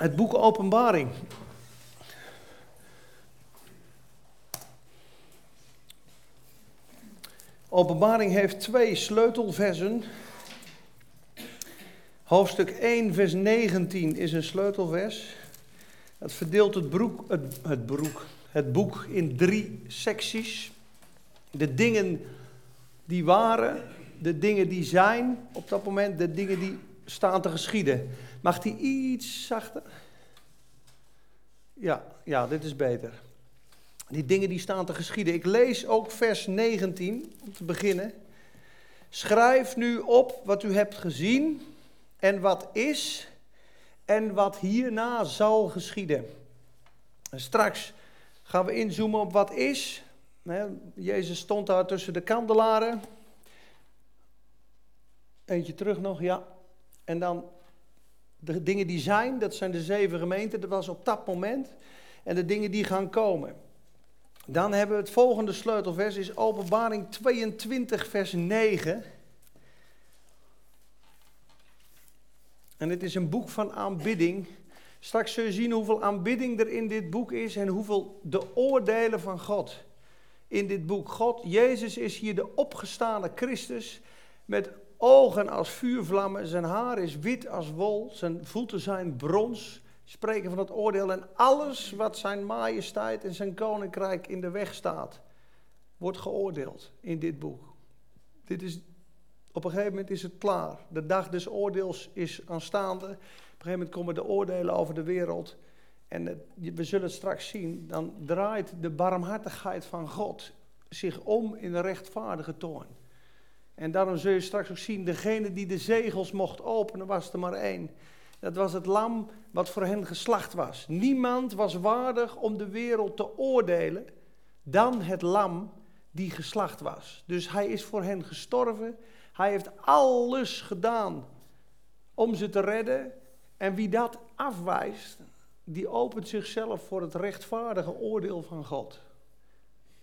Het boek Openbaring. Openbaring heeft twee sleutelversen. Hoofdstuk 1, vers 19 is een sleutelvers. Het verdeelt het, het, het, het boek in drie secties. De dingen die waren, de dingen die zijn op dat moment, de dingen die staan te geschieden. Mag die iets zachter? Ja, ja, dit is beter. Die dingen die staan te geschieden. Ik lees ook vers 19 om te beginnen. Schrijf nu op wat u hebt gezien en wat is en wat hierna zal geschieden. En straks gaan we inzoomen op wat is. Jezus stond daar tussen de kandelaren. Eentje terug nog, ja. En dan de dingen die zijn, dat zijn de zeven gemeenten, dat was op dat moment. En de dingen die gaan komen. Dan hebben we het volgende sleutelvers, is Openbaring 22, vers 9. En het is een boek van aanbidding. Straks zul je zien hoeveel aanbidding er in dit boek is en hoeveel de oordelen van God in dit boek. God, Jezus is hier de opgestane Christus met ogen als vuurvlammen, zijn haar is wit als wol, zijn voeten zijn brons, spreken van het oordeel en alles wat zijn majesteit en zijn koninkrijk in de weg staat, wordt geoordeeld in dit boek. Dit is, op een gegeven moment is het klaar. De dag des oordeels is aanstaande. Op een gegeven moment komen de oordelen over de wereld. En we zullen het straks zien, dan draait de barmhartigheid van God zich om in een rechtvaardige toorn. En daarom zul je straks ook zien, degene die de zegels mocht openen, was er maar één. Dat was het lam wat voor hen geslacht was. Niemand was waardig om de wereld te oordelen dan het lam die geslacht was. Dus hij is voor hen gestorven. Hij heeft alles gedaan om ze te redden. En wie dat afwijst, die opent zichzelf voor het rechtvaardige oordeel van God.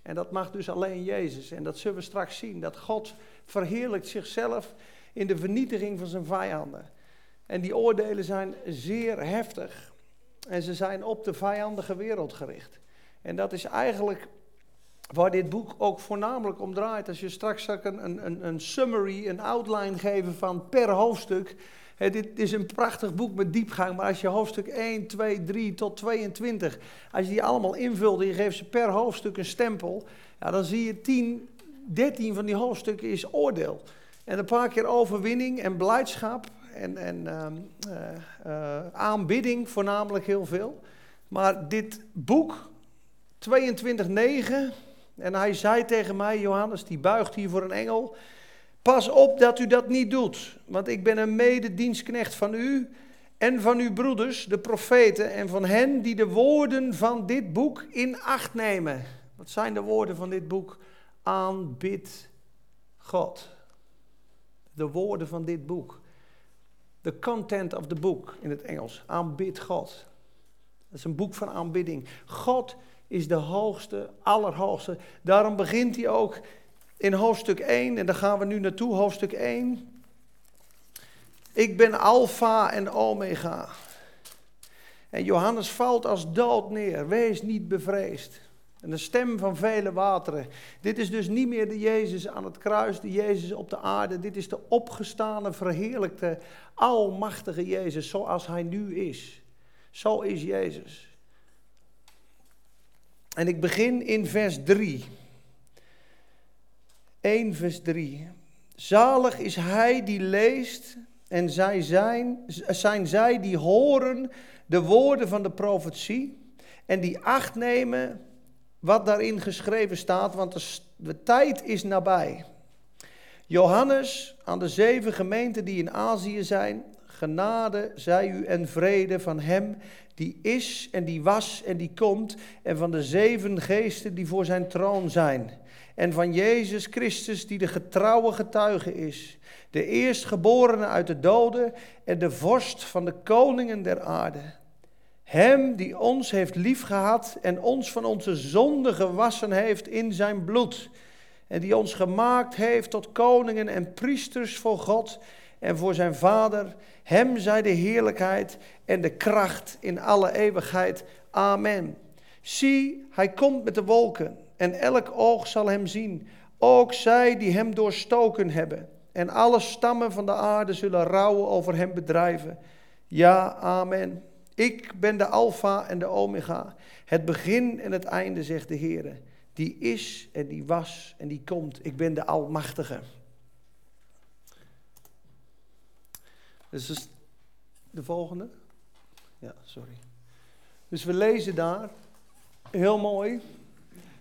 En dat mag dus alleen Jezus. En dat zullen we straks zien. Dat God verheerlijkt zichzelf in de vernietiging van zijn vijanden. En die oordelen zijn zeer heftig. En ze zijn op de vijandige wereld gericht. En dat is eigenlijk waar dit boek ook voornamelijk om draait. Als je straks een, een, een summary, een outline geven van per hoofdstuk. Dit is een prachtig boek met diepgang, maar als je hoofdstuk 1, 2, 3 tot 22, als je die allemaal invult en je geeft ze per hoofdstuk een stempel, ja, dan zie je 10, 13 van die hoofdstukken is oordeel. En een paar keer overwinning en blijdschap en, en uh, uh, aanbidding voornamelijk heel veel. Maar dit boek, 22.9, en hij zei tegen mij, Johannes, die buigt hier voor een engel, pas op dat u dat niet doet, want ik ben een mededienstknecht van u en van uw broeders, de profeten, en van hen die de woorden van dit boek in acht nemen. Wat zijn de woorden van dit boek? Aanbid God. De woorden van dit boek. The content of the book in het Engels. Aanbid God. Dat is een boek van aanbidding. God is de hoogste, allerhoogste. Daarom begint hij ook in hoofdstuk 1, en daar gaan we nu naartoe, hoofdstuk 1. Ik ben Alpha en Omega. En Johannes valt als dood neer. Wees niet bevreesd. En de stem van vele wateren. Dit is dus niet meer de Jezus aan het kruis, de Jezus op de aarde. Dit is de opgestane, verheerlijkte, almachtige Jezus zoals hij nu is. Zo is Jezus. En ik begin in vers 3. 1 vers 3. Zalig is hij die leest en zij zijn, zijn zij die horen de woorden van de profetie en die acht nemen wat daarin geschreven staat, want de, de tijd is nabij. Johannes aan de zeven gemeenten die in Azië zijn, genade zij u en vrede van hem die is en die was en die komt, en van de zeven geesten die voor zijn troon zijn, en van Jezus Christus die de getrouwe getuige is, de eerstgeborene uit de doden en de vorst van de koningen der aarde. Hem die ons heeft liefgehad en ons van onze zonde gewassen heeft in zijn bloed. En die ons gemaakt heeft tot koningen en priesters voor God. en voor zijn Vader. Hem zij de heerlijkheid en de kracht in alle eeuwigheid. Amen. Zie, hij komt met de wolken en elk oog zal hem zien. Ook zij die hem doorstoken hebben. En alle stammen van de aarde zullen rouwen over hem bedrijven. Ja, amen. Ik ben de Alpha en de Omega, het begin en het einde, zegt de Heer. Die is en die was en die komt. Ik ben de Almachtige. Dus de volgende. Ja, sorry. Dus we lezen daar, heel mooi,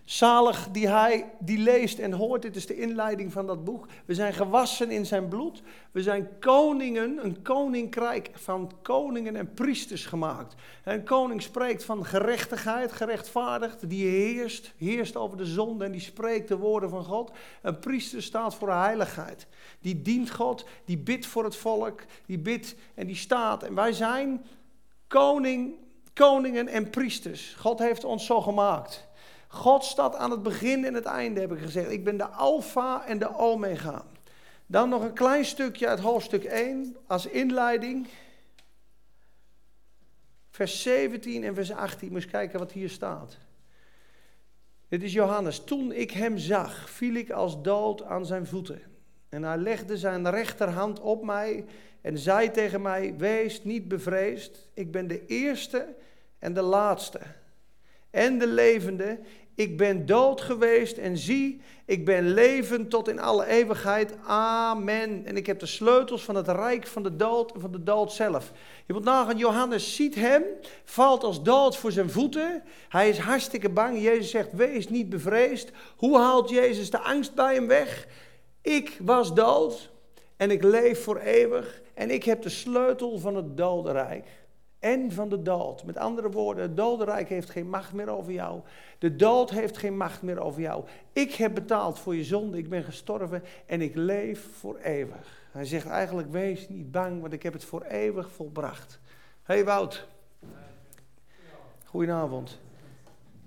Zalig die hij die leest en hoort. Dit is de inleiding van dat boek. We zijn gewassen in zijn bloed. We zijn koningen, een koninkrijk van koningen en priesters gemaakt. Een koning spreekt van gerechtigheid, gerechtvaardigd. Die heerst, heerst over de zonde en die spreekt de woorden van God. Een priester staat voor heiligheid. Die dient God, die bidt voor het volk, die bidt en die staat. En wij zijn koning, koningen en priesters. God heeft ons zo gemaakt. God staat aan het begin en het einde, heb ik gezegd. Ik ben de Alpha en de Omega. Dan nog een klein stukje uit hoofdstuk 1 als inleiding. Vers 17 en vers 18. Moet kijken wat hier staat. Dit is Johannes. Toen ik hem zag, viel ik als dood aan zijn voeten. En hij legde zijn rechterhand op mij en zei tegen mij: Wees niet bevreesd. Ik ben de eerste en de laatste en de levende. Ik ben dood geweest en zie, ik ben levend tot in alle eeuwigheid. Amen. En ik heb de sleutels van het rijk van de dood en van de dood zelf. Je moet nagaan, Johannes ziet hem, valt als dood voor zijn voeten. Hij is hartstikke bang. Jezus zegt, wees niet bevreesd. Hoe haalt Jezus de angst bij hem weg? Ik was dood en ik leef voor eeuwig. En ik heb de sleutel van het dodenrijk en van de dood. Met andere woorden, het dodenrijk heeft geen macht meer over jou. De dood heeft geen macht meer over jou. Ik heb betaald voor je zonde, ik ben gestorven en ik leef voor eeuwig. Hij zegt eigenlijk, wees niet bang, want ik heb het voor eeuwig volbracht. hey Wout. Goedenavond.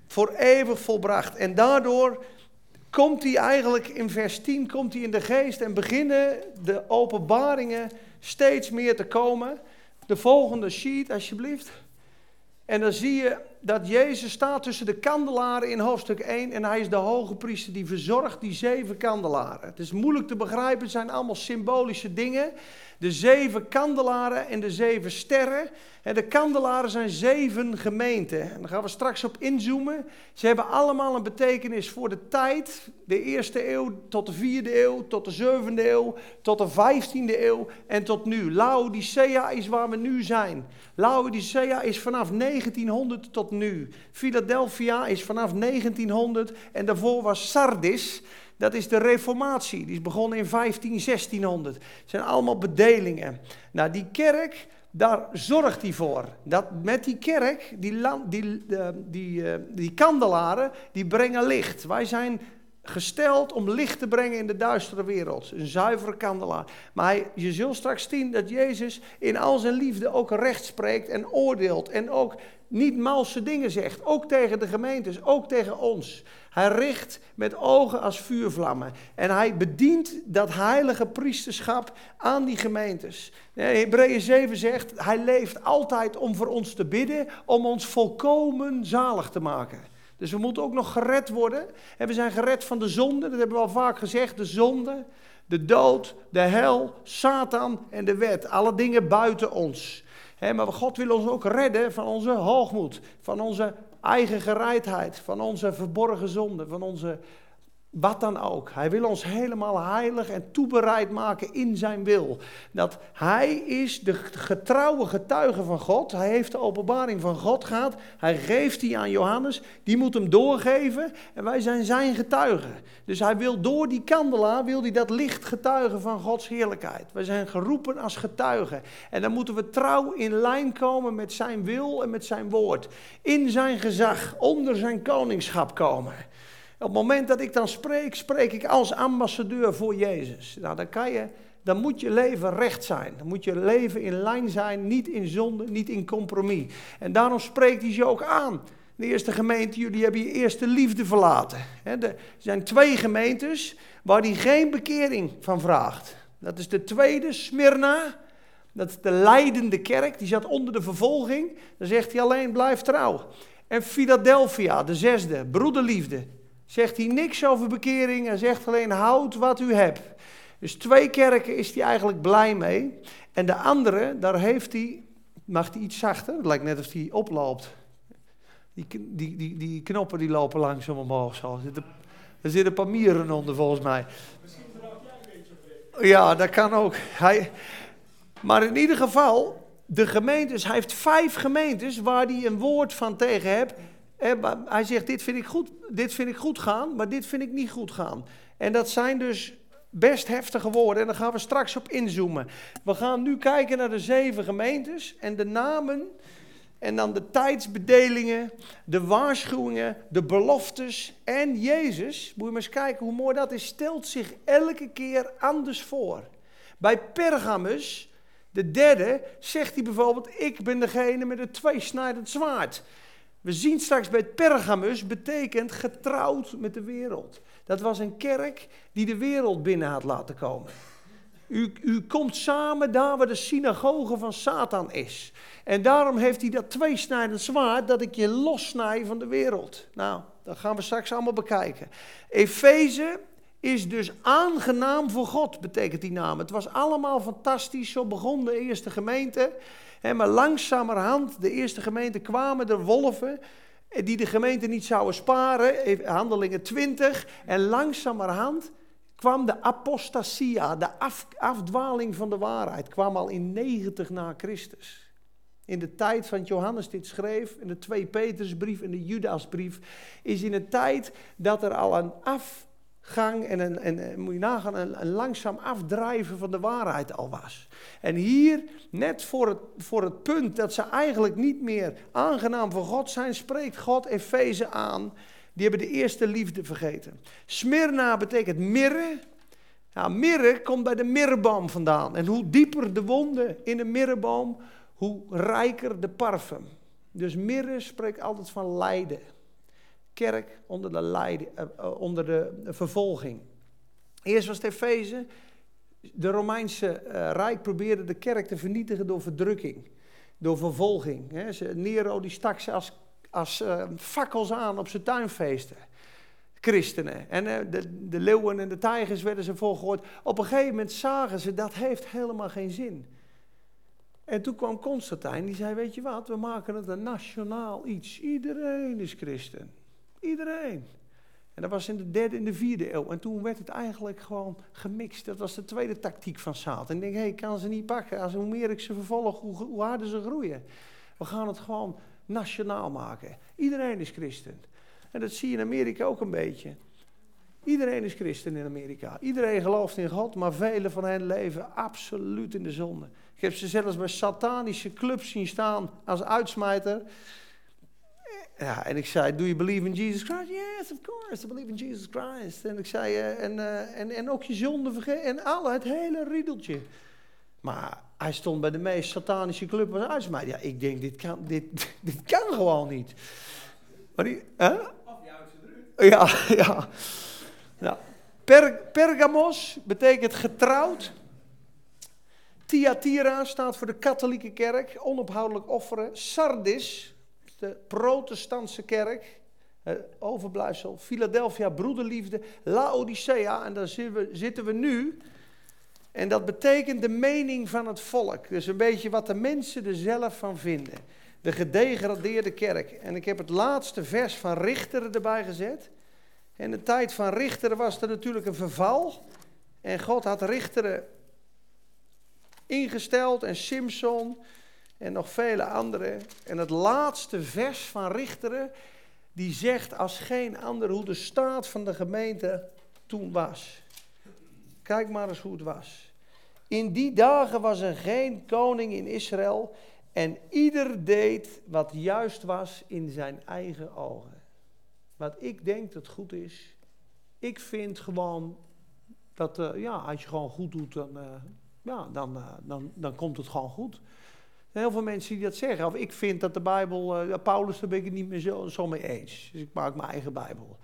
Voor eeuwig volbracht. En daardoor komt hij eigenlijk in vers 10 komt hij in de geest en beginnen de openbaringen steeds meer te komen. De volgende sheet, alsjeblieft. En dan zie je dat Jezus staat tussen de kandelaren in hoofdstuk 1 en hij is de hoge priester die verzorgt die zeven kandelaren. Het is moeilijk te begrijpen, het zijn allemaal symbolische dingen. De zeven kandelaren en de zeven sterren. En de kandelaren zijn zeven gemeenten. En daar gaan we straks op inzoomen. Ze hebben allemaal een betekenis voor de tijd. De eerste eeuw tot de vierde eeuw, tot de zevende eeuw, tot de vijftiende eeuw en tot nu. Laodicea is waar we nu zijn. Laodicea is vanaf 1900 tot nu. Philadelphia is vanaf 1900 en daarvoor was Sardis. Dat is de reformatie. Die is begonnen in 15, 1600. Het zijn allemaal bedelingen. Nou, die kerk, daar zorgt hij voor. Dat met die kerk, die, die, uh, die, uh, die kandelaren, die brengen licht. Wij zijn gesteld om licht te brengen in de duistere wereld. Een zuivere kandelaar. Maar je zult straks zien dat Jezus in al zijn liefde ook recht spreekt en oordeelt. En ook niet malse dingen zegt. Ook tegen de gemeentes, ook tegen ons. Hij richt met ogen als vuurvlammen. En hij bedient dat heilige priesterschap aan die gemeentes. Hebreeën 7 zegt, hij leeft altijd om voor ons te bidden, om ons volkomen zalig te maken. Dus we moeten ook nog gered worden. En we zijn gered van de zonde, dat hebben we al vaak gezegd. De zonde, de dood, de hel, Satan en de wet. Alle dingen buiten ons. maar God wil ons ook redden van onze hoogmoed, van onze eigen gereidheid, van onze verborgen zonde, van onze wat dan ook. Hij wil ons helemaal heilig en toebereid maken in zijn wil. Dat hij is de getrouwe getuige van God. Hij heeft de openbaring van God gehad. Hij geeft die aan Johannes. Die moet hem doorgeven. En wij zijn zijn getuigen. Dus hij wil door die kandelaar, wil hij dat licht getuigen van Gods heerlijkheid. Wij zijn geroepen als getuigen. En dan moeten we trouw in lijn komen met zijn wil en met zijn woord. In zijn gezag, onder zijn koningschap komen. Op het moment dat ik dan spreek, spreek ik als ambassadeur voor Jezus. Nou, dan, kan je, dan moet je leven recht zijn. Dan moet je leven in lijn zijn, niet in zonde, niet in compromis. En daarom spreekt hij je ook aan. De eerste gemeente, jullie hebben je eerste liefde verlaten. Er zijn twee gemeentes waar hij geen bekering van vraagt. Dat is de tweede, Smyrna. Dat is de leidende kerk, die zat onder de vervolging. Dan zegt hij alleen, blijf trouw. En Philadelphia, de zesde, broederliefde. Zegt hij niks over bekering, hij zegt alleen, houd wat u hebt. Dus twee kerken is hij eigenlijk blij mee. En de andere, daar heeft hij, mag hij iets zachter, het lijkt net alsof hij oploopt. Die, die, die, die knoppen die lopen langzaam omhoog zo. Er zitten, er een paar mieren onder volgens mij. Ja, dat kan ook. Hij, maar in ieder geval, de gemeentes, hij heeft vijf gemeentes waar hij een woord van tegen hebt. Hij zegt, dit vind, ik goed, dit vind ik goed gaan, maar dit vind ik niet goed gaan. En dat zijn dus best heftige woorden en daar gaan we straks op inzoomen. We gaan nu kijken naar de zeven gemeentes en de namen en dan de tijdsbedelingen, de waarschuwingen, de beloftes en Jezus, moet je maar eens kijken hoe mooi dat is, stelt zich elke keer anders voor. Bij Pergamus, de derde, zegt hij bijvoorbeeld, ik ben degene met het tweesnijdend zwaard. We zien straks bij Pergamus betekent getrouwd met de wereld. Dat was een kerk die de wereld binnen had laten komen. U, u komt samen daar waar de synagoge van Satan is. En daarom heeft hij dat tweesnijdend zwaard dat ik je lossnij van de wereld. Nou, dat gaan we straks allemaal bekijken. Efeze is dus aangenaam voor God, betekent die naam. Het was allemaal fantastisch, zo begon de eerste gemeente. Maar langzamerhand, de eerste gemeente kwamen er wolven die de gemeente niet zouden sparen, handelingen 20. En langzamerhand kwam de apostasia, de af, afdwaling van de waarheid, kwam al in 90 na Christus. In de tijd van Johannes dit schreef, in de 2 Petersbrief en de Judasbrief, is in een tijd dat er al een afgang en een, en, moet je nagaan, een, langzaam afdrijven van de waarheid al was. En hier, net voor het, voor het punt dat ze eigenlijk niet meer aangenaam voor God zijn, spreekt God Efeze aan die hebben de eerste liefde vergeten. Smyrna betekent mirre. Ja, mirre komt bij de mirreboom vandaan. En hoe dieper de wonden in de mirreboom, hoe rijker de parfum. Dus mirre spreekt altijd van lijden. Kerk onder de, lijden, eh, eh, onder de vervolging. Eerst was het Efeze. De Romeinse uh, Rijk probeerde de kerk te vernietigen door verdrukking, door vervolging. Nero die stak ze als als uh, fakkels aan op zijn tuinfeesten. Christenen. En de, de leeuwen en de tijgers werden ze volgegooid. Op een gegeven moment zagen ze dat heeft helemaal geen zin. En toen kwam Constantijn, die zei: Weet je wat, we maken het een nationaal iets. Iedereen is christen. Iedereen. En dat was in de derde en de vierde eeuw. En toen werd het eigenlijk gewoon gemixt. Dat was de tweede tactiek van Satan. Ik denk, hé, hey, ik kan ze niet pakken. Als, hoe meer ik ze vervolg, hoe, hoe harder ze groeien. We gaan het gewoon nationaal maken. Iedereen is christen. En dat zie je in Amerika ook een beetje. Iedereen is christen in Amerika. Iedereen gelooft in God, maar velen van hen leven absoluut in de zonde. Ik heb ze zelfs bij satanische clubs zien staan als uitsmijter. Ja, en ik zei, do you believe in Jesus Christ? Yes, of course, I believe in Jesus Christ. En ik zei, uh, en, uh, en, en ook je zonde vergeten. En alle, het hele riedeltje. Maar hij stond bij de meest satanische club als uitsmijter. Ja, ik denk, dit kan, dit, dit kan gewoon niet. Maar die, hè? Ja, ja. ja. Per, Pergamos betekent getrouwd. Thyatira staat voor de katholieke kerk, onophoudelijk offeren. Sardis, de protestantse kerk, overblijfsel. Philadelphia, broederliefde. Laodicea, en daar zitten we, zitten we nu. En dat betekent de mening van het volk. Dus een beetje wat de mensen er zelf van vinden. De gedegradeerde kerk. En ik heb het laatste vers van Richteren erbij gezet. In de tijd van Richteren was er natuurlijk een verval. En God had Richteren ingesteld en Simpson en nog vele anderen. En het laatste vers van Richteren, die zegt als geen ander hoe de staat van de gemeente toen was. Kijk maar eens hoe het was. In die dagen was er geen koning in Israël en ieder deed wat juist was in zijn eigen ogen. Wat ik denk dat goed is, ik vind gewoon dat uh, ja, als je gewoon goed doet, dan, uh, ja, dan, uh, dan, dan komt het gewoon goed. Heel veel mensen die dat zeggen. Of ik vind dat de Bijbel, Paulus, daar ben ik het niet meer zo, zo mee eens. Dus ik maak mijn eigen Bijbel.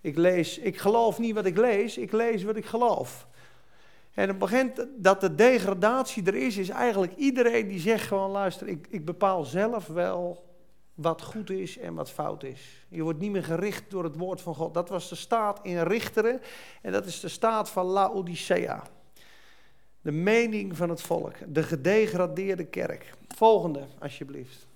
Ik lees, ik geloof niet wat ik lees, ik lees wat ik geloof. En het begint dat de degradatie er is, is eigenlijk iedereen die zegt gewoon, luister, ik, ik bepaal zelf wel wat goed is en wat fout is. Je wordt niet meer gericht door het woord van God. Dat was de staat in Richteren en dat is de staat van Laodicea. De mening van het volk, de gedegradeerde kerk. Volgende, alsjeblieft.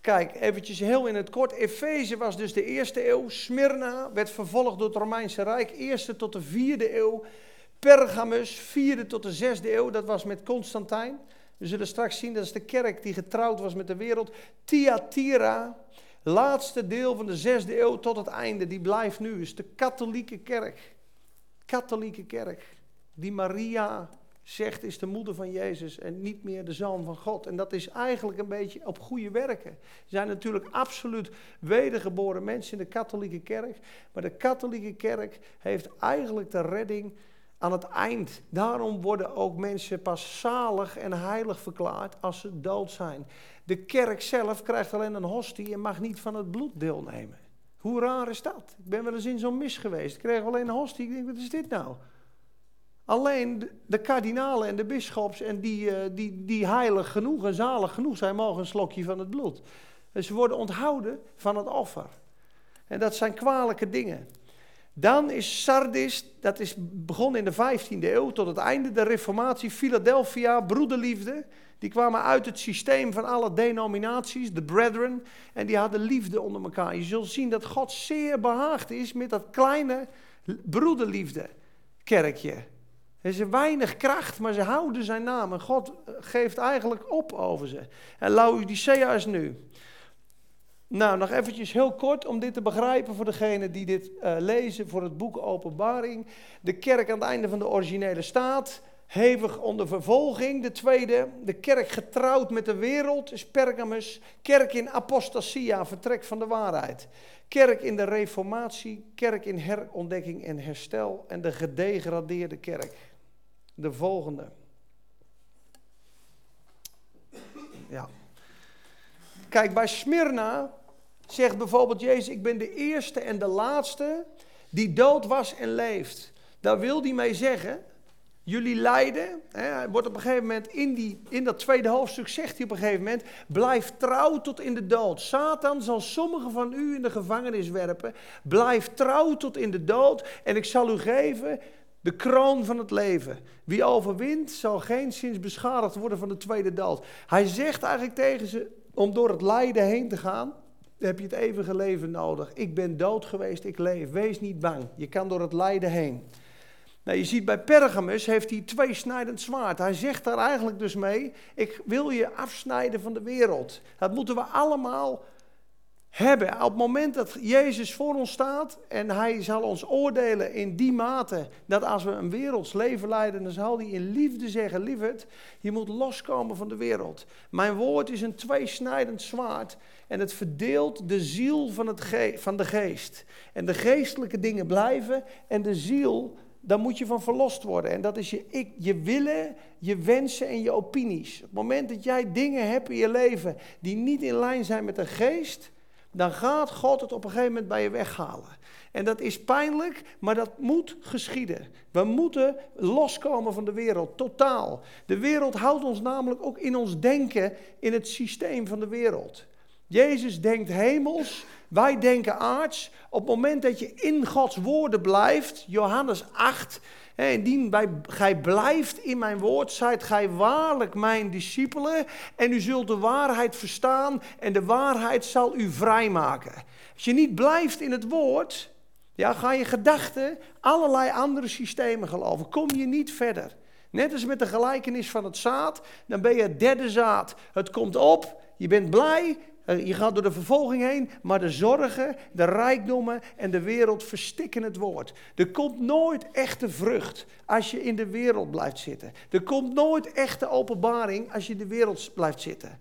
Kijk, eventjes heel in het kort. Efeze was dus de eerste eeuw. Smyrna werd vervolgd door het Romeinse Rijk, eerste tot de vierde eeuw. Pergamus, vierde tot de zesde eeuw, dat was met Constantijn. We zullen straks zien, dat is de kerk die getrouwd was met de wereld. Thyatira, laatste deel van de zesde eeuw tot het einde, die blijft nu. is de katholieke kerk. Katholieke kerk. Die Maria zegt is de moeder van Jezus en niet meer de zoon van God. En dat is eigenlijk een beetje op goede werken. Er zijn natuurlijk absoluut wedergeboren mensen in de katholieke kerk. Maar de katholieke kerk heeft eigenlijk de redding aan het eind. Daarom worden ook mensen pas zalig en heilig verklaard als ze dood zijn. De kerk zelf krijgt alleen een hostie en mag niet van het bloed deelnemen. Hoe raar is dat? Ik ben wel eens in zo'n mis geweest. Ik kreeg alleen een hostie. Ik denk, wat is dit nou? Alleen de kardinalen en de bisschops en die, uh, die, die heilig genoeg en zalig genoeg zijn, mogen een slokje van het bloed. Dus ze worden onthouden van het offer. En dat zijn kwalijke dingen. Dan is Sardis, dat is begonnen in de 15e eeuw tot het einde de Reformatie, Philadelphia, broederliefde. Die kwamen uit het systeem van alle denominaties, de brethren, en die hadden liefde onder elkaar. Je zult zien dat God zeer behaagd is met dat kleine broederliefde kerkje. Er is weinig kracht, maar ze houden zijn naam. En God geeft eigenlijk op over ze. En Laodicea is nu. Nou, nog eventjes heel kort om dit te begrijpen voor degenen die dit uh, lezen voor het boek Openbaring. De kerk aan het einde van de originele staat, hevig onder vervolging. De tweede, de kerk getrouwd met de wereld, is Pergamus. Kerk in apostasia, vertrek van de waarheid. Kerk in de reformatie, kerk in herontdekking en herstel. En de gedegradeerde kerk. De volgende. Ja. Kijk, bij Smyrna zegt bijvoorbeeld Jezus, ik ben de eerste en de laatste die dood was en leeft. Daar wil hij mee zeggen, jullie lijden. Hè, wordt op een gegeven moment in, die, in dat tweede hoofdstuk zegt hij op een gegeven moment, blijf trouw tot in de dood. Satan zal sommigen van u in de gevangenis werpen. Blijf trouw tot in de dood en ik zal u geven de kroon van het leven. Wie overwint zal geen sinds beschadigd worden van de tweede dood. Hij zegt eigenlijk tegen ze om door het lijden heen te gaan heb je het eeuwige leven nodig. Ik ben dood geweest, ik leef. Wees niet bang. Je kan door het lijden heen. Nou, je ziet bij Pergamus heeft hij twee snijdend zwaard. Hij zegt daar eigenlijk dus mee: Ik wil je afsnijden van de wereld. Dat moeten we allemaal hebben. Op het moment dat Jezus voor ons staat en hij zal ons oordelen in die mate dat als we een werelds leven leiden, dan zal hij in liefde zeggen, lieverd, je moet loskomen van de wereld. Mijn woord is een tweesnijdend zwaard en het verdeelt de ziel van, het van de geest. En de geestelijke dingen blijven en de ziel, daar moet je van verlost worden. En dat is je, ik, je willen, je wensen en je opinies. Op het moment dat jij dingen hebt in je leven die niet in lijn zijn met de geest, dan gaat God het op een gegeven moment bij je weghalen. En dat is pijnlijk, maar dat moet geschieden. We moeten loskomen van de wereld, totaal. De wereld houdt ons namelijk ook in ons denken in het systeem van de wereld. Jezus denkt hemels, wij denken aards. Op het moment dat je in Gods woorden blijft, Johannes 8, indien gij blijft in mijn woord, zijt gij waarlijk mijn discipelen en u zult de waarheid verstaan en de waarheid zal u vrijmaken. Als je niet blijft in het woord, ja, ga je gedachten allerlei andere systemen geloven. Kom je niet verder. Net als met de gelijkenis van het zaad, dan ben je het derde zaad. Het komt op, je bent blij, je gaat door de vervolging heen, maar de zorgen, de rijkdommen en de wereld verstikken het woord. Er komt nooit echte vrucht als je in de wereld blijft zitten. Er komt nooit echte openbaring als je in de wereld blijft zitten.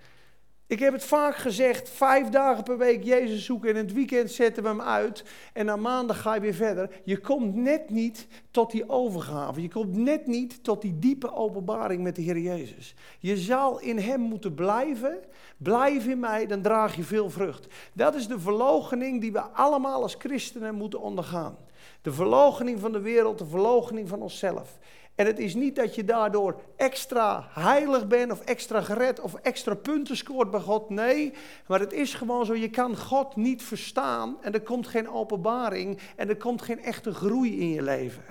Ik heb het vaak gezegd, vijf dagen per week Jezus zoeken en in het weekend zetten we hem uit. En na maandag ga je weer verder. Je komt net niet tot die overgave. Je komt net niet tot die diepe openbaring met de Heer Jezus. Je zal in hem moeten blijven. Blijf in mij, dan draag je veel vrucht. Dat is de verloochening die we allemaal als christenen moeten ondergaan. De verloochening van de wereld, de verloochening van onszelf. En het is niet dat je daardoor extra heilig bent of extra gered of extra punten scoort bij God. Nee, maar het is gewoon zo, je kan God niet verstaan en er komt geen openbaring en er komt geen echte groei in je leven.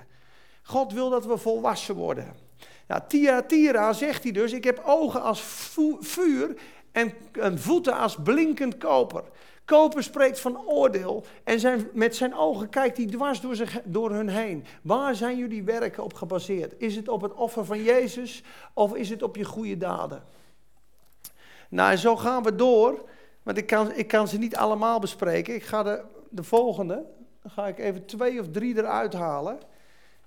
God wil dat we volwassen worden. Tia Tira zegt hij dus, ik heb ogen als vuur en, en voeten als blinkend koper. Koper spreekt van oordeel en zijn, met zijn ogen kijkt hij dwars door, zich, door hun heen. Waar zijn jullie werken op gebaseerd? Is het op het offer van Jezus of is het op je goede daden? Nou, en zo gaan we door, want ik kan, ik kan ze niet allemaal bespreken. Ik ga de, de volgende, dan ga ik even twee of drie eruit halen.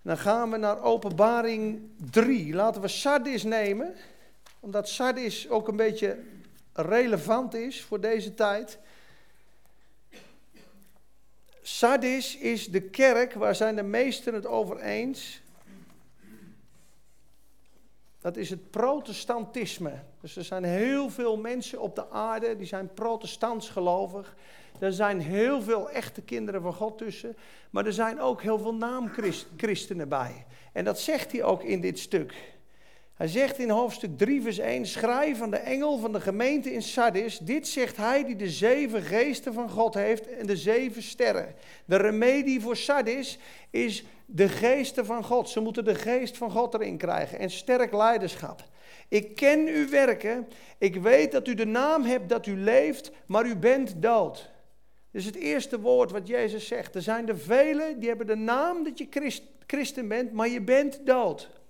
Dan gaan we naar openbaring 3. Laten we Sardis nemen, omdat Sardis ook een beetje relevant is voor deze tijd. Sardis is de kerk waar zijn de meesten het over eens. Dat is het protestantisme. Dus er zijn heel veel mensen op de aarde die zijn protestants gelovig. Er zijn heel veel echte kinderen van God tussen. Maar er zijn ook heel veel naamchristenen bij. En dat zegt hij ook in dit stuk. Hij zegt in hoofdstuk 3, vers 1: Schrijf aan de engel van de gemeente in Sardis. Dit zegt hij die de zeven geesten van God heeft en de zeven sterren. De remedie voor Sardis is de geesten van God. Ze moeten de geest van God erin krijgen en sterk leiderschap. Ik ken uw werken. Ik weet dat u de naam hebt dat u leeft, maar u bent dood. Is het eerste woord wat Jezus zegt. Er zijn er velen die hebben de naam dat je Christ, christen bent, maar je bent dood.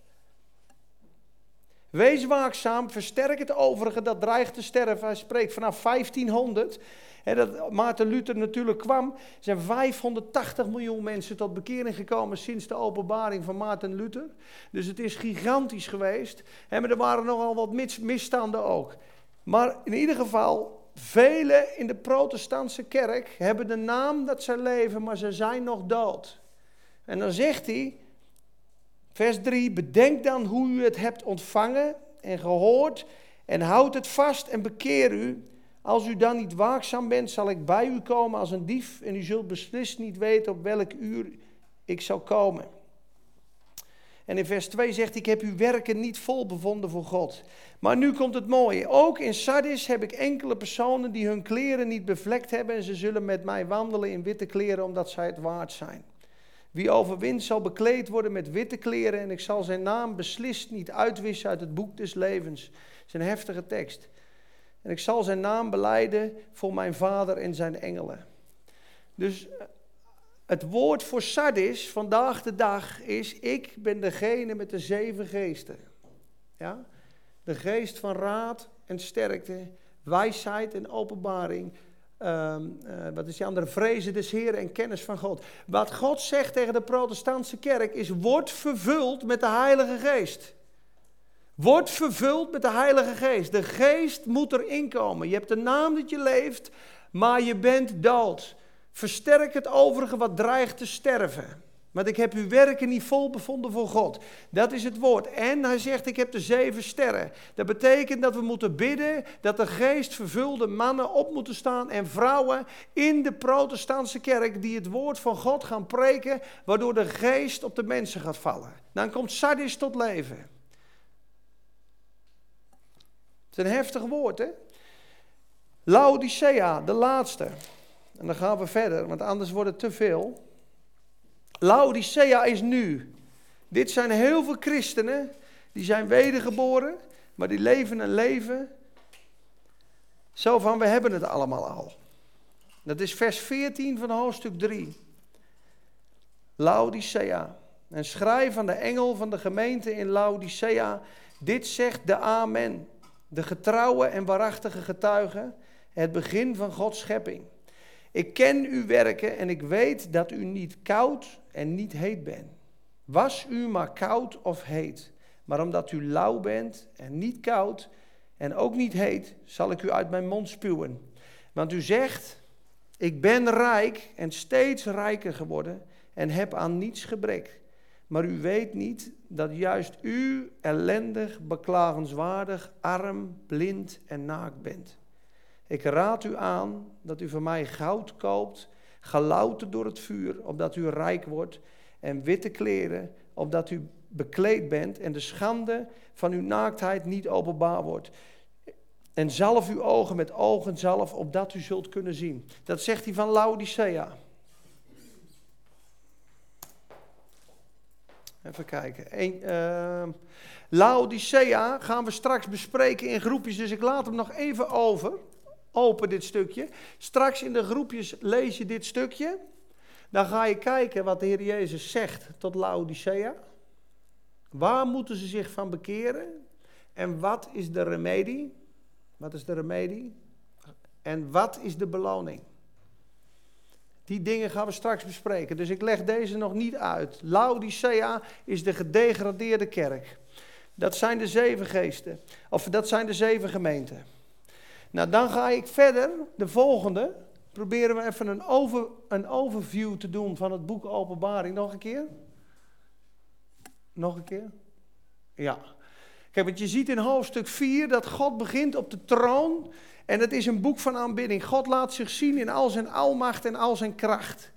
Wees waakzaam, versterk het overige dat dreigt te sterven. Hij spreekt vanaf 1500. Hè, dat Maarten Luther natuurlijk kwam, zijn 580 miljoen mensen tot bekering gekomen sinds de openbaring van Maarten Luther. Dus het is gigantisch geweest. Maar er waren nogal wat misstanden ook. Maar in ieder geval, velen in de protestantse kerk hebben de naam dat ze leven, maar ze zijn nog dood. En dan zegt hij, Vers 3, bedenk dan hoe u het hebt ontvangen en gehoord en houd het vast en bekeer u. Als u dan niet waakzaam bent, zal ik bij u komen als een dief en u zult beslist niet weten op welk uur ik zal komen. En in vers 2 zegt, ik heb uw werken niet vol bevonden voor God. Maar nu komt het mooie. Ook in Sardis heb ik enkele personen die hun kleren niet bevlekt hebben en ze zullen met mij wandelen in witte kleren omdat zij het waard zijn. Wie overwint zal bekleed worden met witte kleren en ik zal zijn naam beslist niet uitwissen uit het boek des levens. Dat is een heftige tekst. En ik zal zijn naam beleiden voor mijn vader en zijn engelen. Dus eh, het woord voor Sardis vandaag de dag is: Ik ben degene met de zeven geesten. Ja? De geest van raad en sterkte, wijsheid en openbaring, Ehm, eh, wat is die andere? Vrezen des Heren en kennis van God. Wat God zegt tegen de protestantse kerk is: word vervuld met de Heilige Geest. Word vervuld met de Heilige Geest. De Geest moet erin komen. Je hebt de naam dat je leeft, maar je bent dood. Versterk het overige wat dreigt te sterven. Want ik heb uw werken niet vol bevonden voor God. Dat is het woord. En hij zegt, ik heb de zeven sterren. Dat betekent dat we moeten bidden dat de geestvervulde mannen op moeten staan en vrouwen in de protestantse kerk die het woord van God gaan preken, waardoor de geest op de mensen gaat vallen. Dan komt Sardis tot leven. Het is een heftig woord, hè? Laodicea, de laatste. En dan gaan we verder, want anders wordt het te veel. Laodicea is nu. Dit zijn heel veel christenen, die zijn wedergeboren, maar die leven een leven zo van we hebben het allemaal al. Dat is vers 14 van hoofdstuk 3. Laodicea. En schrijf aan de engel van de gemeente in Laodicea, dit zegt de Amen, de getrouwe en waarachtige getuige, het begin van Gods schepping. Ik ken uw werken en ik weet dat u niet koud en niet heet bent. Was u maar koud of heet. Maar omdat u lauw bent en niet koud en ook niet heet, zal ik u uit mijn mond spuwen. Want u zegt, ik ben rijk en steeds rijker geworden en heb aan niets gebrek. Maar u weet niet dat juist u ellendig, beklagenswaardig, arm, blind en naakt bent. Ik raad u aan dat u van mij goud koopt gelouterd door het vuur, opdat u rijk wordt, en witte kleren, opdat u bekleed bent en de schande van uw naaktheid niet openbaar wordt. En zalf uw ogen met ogen zalf, opdat u zult kunnen zien. Dat zegt hij van Laodicea. Even kijken. Eén, uh, Laodicea gaan we straks bespreken in groepjes, dus ik laat hem nog even over. Open dit stukje. Straks in de groepjes lees je dit stukje. Dan ga je kijken wat de Heer Jezus zegt tot Laodicea. Waar moeten ze zich van bekeren? En wat is de remedie? Wat is de remedie? En wat is de beloning? Die dingen gaan we straks bespreken. Dus ik leg deze nog niet uit. Laodicea is de gedegradeerde kerk. Dat zijn de zeven geesten. Of dat zijn de zeven gemeenten. Nou, dan ga ik verder. De volgende. Proberen we even een, over, een overview te doen van het boek Openbaring. Nog een keer? Nog een keer? Ja. Kijk, want je ziet in hoofdstuk 4 dat God begint op de troon. En het is een boek van aanbidding. God laat zich zien in al zijn almacht en al zijn kracht.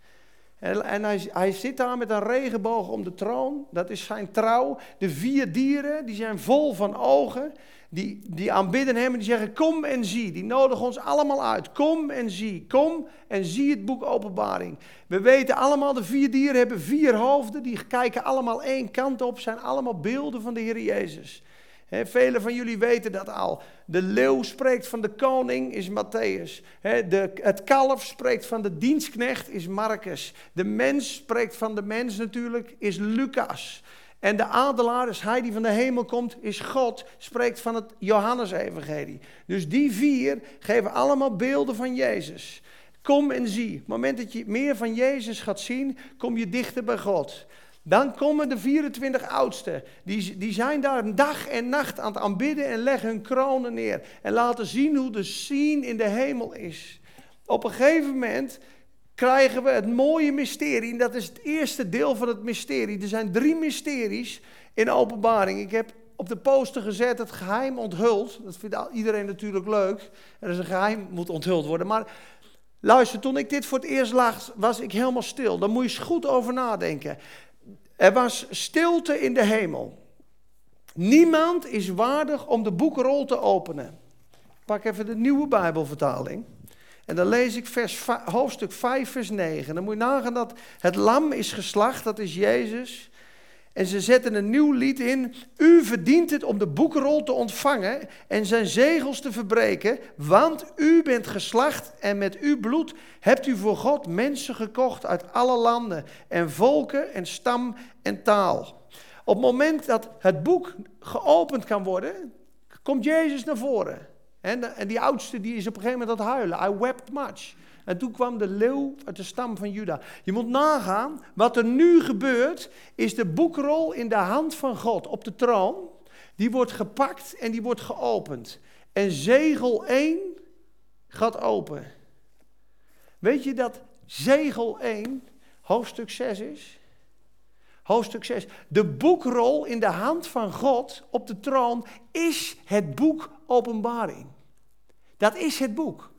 En, hij, hij, zit daar met een regenboog om de troon. Dat is zijn trouw. De vier dieren, die zijn vol van ogen. Die, die aanbidden hem en die zeggen: Kom en zie. Die nodigen ons allemaal uit. Kom en zie. Kom en zie het boek Openbaring. We weten allemaal: de vier dieren hebben vier hoofden. Die kijken allemaal één kant op. Zijn allemaal beelden van de Heer Jezus. Velen van jullie weten dat al. De leeuw spreekt van de koning, is Matthäus. de, het kalf spreekt van de dienstknecht, is Marcus. De mens spreekt van de mens natuurlijk, is Lucas. En de adelaar, dus hij die van de hemel komt, is God, spreekt van het Johannesevangelie. Dus die vier geven allemaal beelden van Jezus. Kom en zie. Op het moment dat je meer van Jezus gaat zien, kom je dichter bij God. Dan komen de 24 oudsten. Die, die zijn daar dag en nacht aan het aanbidden en leggen hun kronen neer. En laten zien hoe de scene in de hemel is. Op een gegeven moment krijgen we het mooie mysterie. En dat is het eerste deel van het mysterie. Er zijn drie mysteries in openbaring. Ik heb op de poster gezet het geheim onthuld. Dat vindt iedereen natuurlijk leuk. Er is een geheim moet onthuld worden. Maar luister, toen ik dit voor het eerst lag, was ik helemaal stil. Daar moet je eens goed over nadenken. Er was stilte in de hemel. Niemand is waardig om de boekrol te openen. Ik pak even de nieuwe Bijbelvertaling. En dan lees ik vers, hoofdstuk 5, vers 9. Dan moet je nagaan dat het lam is geslacht, dat is Jezus. En ze zetten een nieuw lied in. U verdient het om de boekrol te ontvangen en zijn zegels te verbreken, want u bent geslacht en met uw bloed hebt u voor God mensen gekocht uit alle landen en volken en stam en taal. Op het moment dat het boek geopend kan worden, komt Jezus naar voren. En die oudste die is op een gegeven moment aan het huilen. I wept much. En toen kwam de leeuw uit de stam van Juda. Je moet nagaan, wat er nu gebeurt, is de boekrol in de hand van God op de troon. Die wordt gepakt en die wordt geopend. En zegel 1 gaat open. Weet je dat zegel 1 hoofdstuk 6 is? Hoofdstuk 6. De boekrol in de hand van God op de troon is het boek Openbaring. Dat is het boek.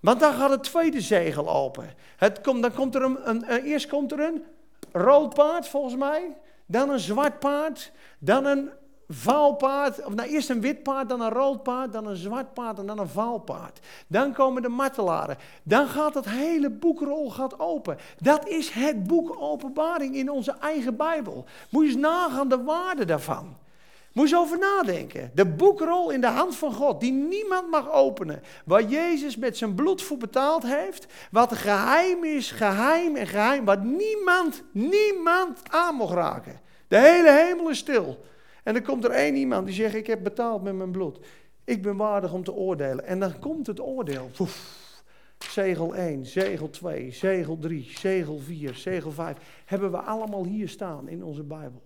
Want dan gaat het tweede zegel open. Het komt, dan komt er een, eerst komt er een rood paard, volgens mij. Dan een zwart paard. Dan een vaalpaard. Of nou, eerst een wit paard, dan een rood paard, dan een zwart paard en dan een vaalpaard. Dan komen de martelaren. Dan gaat het hele boekrol gaat open. Dat is het boek Openbaring in onze eigen Bijbel. Moet je eens nagaan de waarde daarvan. Moet je over nadenken. De boekrol in de hand van God, die niemand mag openen. Waar Jezus met zijn bloed voor betaald heeft. Wat geheim is, geheim en geheim. Wat niemand, niemand aan mag raken. De hele hemel is stil. En dan komt er één iemand die zegt: Ik heb betaald met mijn bloed. Ik ben waardig om te oordelen. En dan komt het oordeel. Zegel 1, zegel 2, zegel 3, zegel 4, zegel 5. Hebben we allemaal hier staan in onze Bijbel.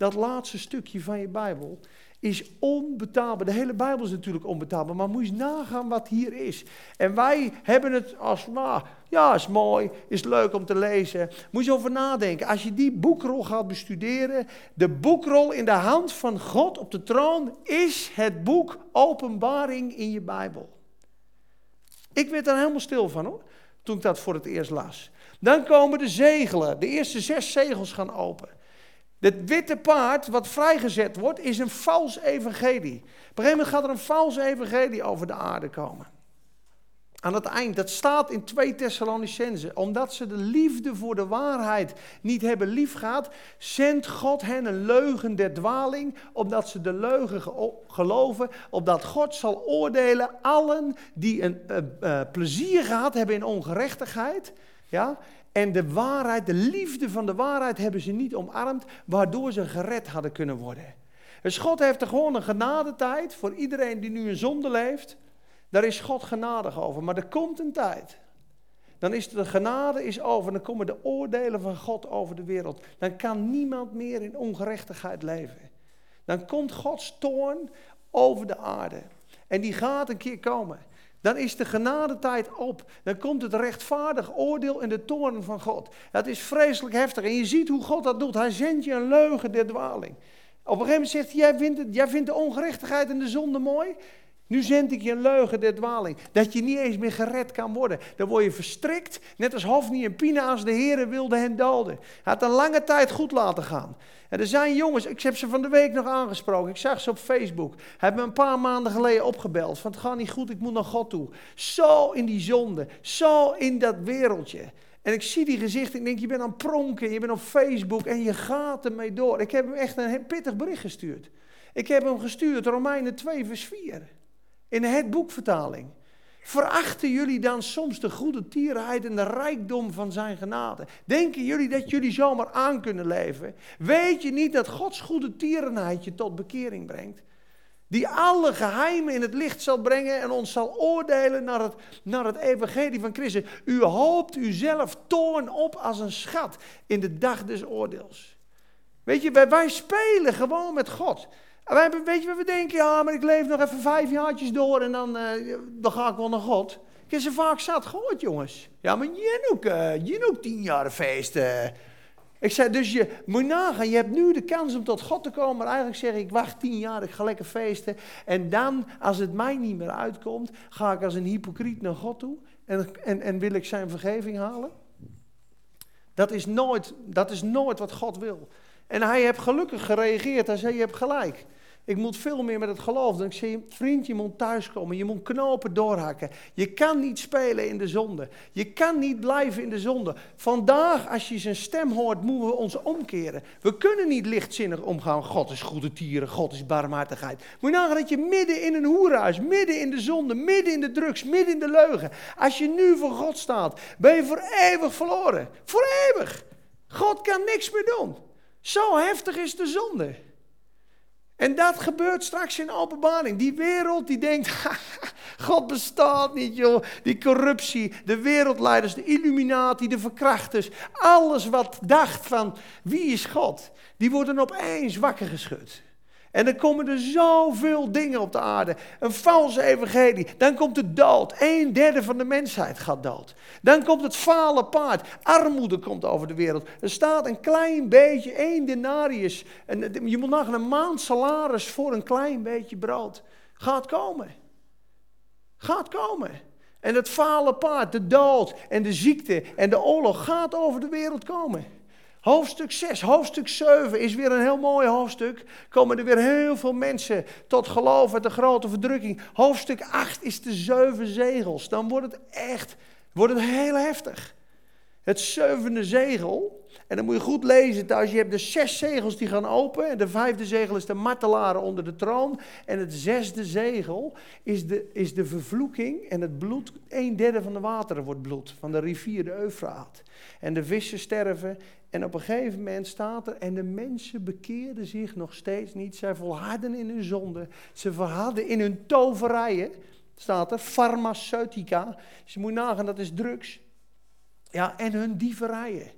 Dat laatste stukje van je Bijbel is onbetaalbaar. De hele Bijbel is natuurlijk onbetaalbaar, maar moet je nagaan wat hier is. En wij hebben het als, nou, ja, is mooi, is leuk om te lezen. Moet je over nadenken. Als je die boekrol gaat bestuderen, de boekrol in de hand van God op de troon is het boek Openbaring in je Bijbel. Ik werd er helemaal stil van hoor. toen ik dat voor het eerst las. Dan komen de zegelen. De eerste zes zegels gaan open. Het witte paard wat vrijgezet wordt, is een vals evangelie. Op een gegeven moment gaat er een vals evangelie over de aarde komen. Aan het eind, dat staat in 2 Thessalonicense, omdat ze de liefde voor de waarheid niet hebben liefgehad, zendt God hen een leugen der dwaling, omdat ze de leugen geloven, opdat God zal oordelen allen die een uh, uh, plezier gehad hebben in ongerechtigheid, ja, en de waarheid, de liefde van de waarheid hebben ze niet omarmd, waardoor ze gered hadden kunnen worden. Dus God heeft er gewoon een genadetijd voor iedereen die nu in zonde leeft. Daar is God genadig over. Maar er komt een tijd. Dan is de genade is over. Dan komen de oordelen van God over de wereld. Dan kan niemand meer in ongerechtigheid leven. Dan komt Gods toorn over de aarde. En die gaat een keer komen. Dan is de genadetijd op. Dan komt het rechtvaardig oordeel en de toorn van God. Dat is vreselijk heftig. En je ziet hoe God dat doet. Hij zendt je een leugen der dwaling. Op een gegeven moment zegt hij, jij vindt, jij vindt de ongerechtigheid en de zonde mooi. Nu zend ik je een leugen der dwaling. Dat je niet eens meer gered kan worden. Dan word je verstrikt, net als Hofni en Pinaas, de heren wilde hen doden. Hij had een lange tijd goed laten gaan. En er zijn jongens, ik heb ze van de week nog aangesproken. Ik zag ze op Facebook. Hij heeft me een paar maanden geleden opgebeld. Van het gaat niet goed, ik moet naar God toe. Zo in die zonde. Zo in dat wereldje. En ik zie die gezichten. Ik denk, je bent aan het pronken. Je bent op Facebook en je gaat ermee door. Ik heb hem echt een pittig bericht gestuurd. Ik heb hem gestuurd, Romeinen 2 vers 4. In het boekvertaling. Verachten jullie dan soms de goede tierenheid en de rijkdom van zijn genade? Denken jullie dat jullie zomaar aan kunnen leven? Weet je niet dat Gods goede tierenheid je tot bekering brengt? Die alle geheimen in het licht zal brengen en ons zal oordelen naar het, naar het evangelie van Christus. U hoopt uzelf toorn op als een schat in de dag des oordeels. Weet je, wij spelen gewoon met God. Weet je wat we denken? Ja, maar ik leef nog even vijf jaartjes door en dan, uh, dan ga ik wel naar God. Ik ze vaak zat gehoord, jongens. Ja, maar je ook, ook tien jaar feest. Uh. Ik zei, dus je moet nagaan, je hebt nu de kans om tot God te komen. Maar eigenlijk zeg ik, wacht tien jaar, ik ga lekker feesten. En dan, als het mij niet meer uitkomt, ga ik als een hypocriet naar God toe. En, en, en wil ik zijn vergeving halen. Dat is, nooit, dat is nooit wat God wil. En hij heeft gelukkig gereageerd. Hij zei, je hebt gelijk. Ik moet veel meer met het geloof. Dan ik zei, vriend, je moet thuiskomen. Je moet knopen doorhakken. Je kan niet spelen in de zonde. Je kan niet blijven in de zonde. Vandaag, als je zijn stem hoort, moeten we ons omkeren. We kunnen niet lichtzinnig omgaan. God is goede tieren, God is barmhartigheid. Moet je nagaan dat je midden in een hoerhuis, midden in de zonde, midden in de drugs, midden in de leugen. Als je nu voor God staat, ben je voor eeuwig verloren. Voor eeuwig. God kan niks meer doen. Zo heftig is de zonde. En dat gebeurt straks in openbaring. Die wereld die denkt, God bestaat niet joh. Die corruptie, de wereldleiders, de illuminati, de verkrachters. Alles wat dacht van wie is God, die worden opeens wakker geschud. En dan komen er zoveel dingen op de aarde. Een valse evangelie. Dan komt de dood. Een derde van de mensheid gaat dood. Dan komt het fale paard. Armoede komt over de wereld. Er staat een klein beetje, één denarius. En je moet nog een maand salaris voor een klein beetje brood. Gaat komen. Gaat komen. En het fale paard, de dood en de ziekte en de oorlog gaat over de wereld komen. Hoofdstuk 6, hoofdstuk 7 is weer een heel mooi hoofdstuk. Komen er weer heel veel mensen tot geloof uit de grote verdrukking. Hoofdstuk 8 is de zeven zegels. Dan wordt het echt wordt het heel heftig. Het zevende zegel, en dan moet je goed lezen thuis. Je hebt de zes zegels die gaan open. En de vijfde zegel is de martelaren onder de troon. En het zesde zegel is de, is de vervloeking. En het bloed, een derde van de wateren wordt bloed. Van de rivier de Eufraat. En de vissen sterven. En op een gegeven moment staat er, en de mensen bekeerden zich nog steeds niet. Zij volharden in hun zonde. Ze verhadden in hun toverijen. Staat er, farmaceutica. Dus je moet nagaan, dat is drugs. Ja, en hun dieverijen.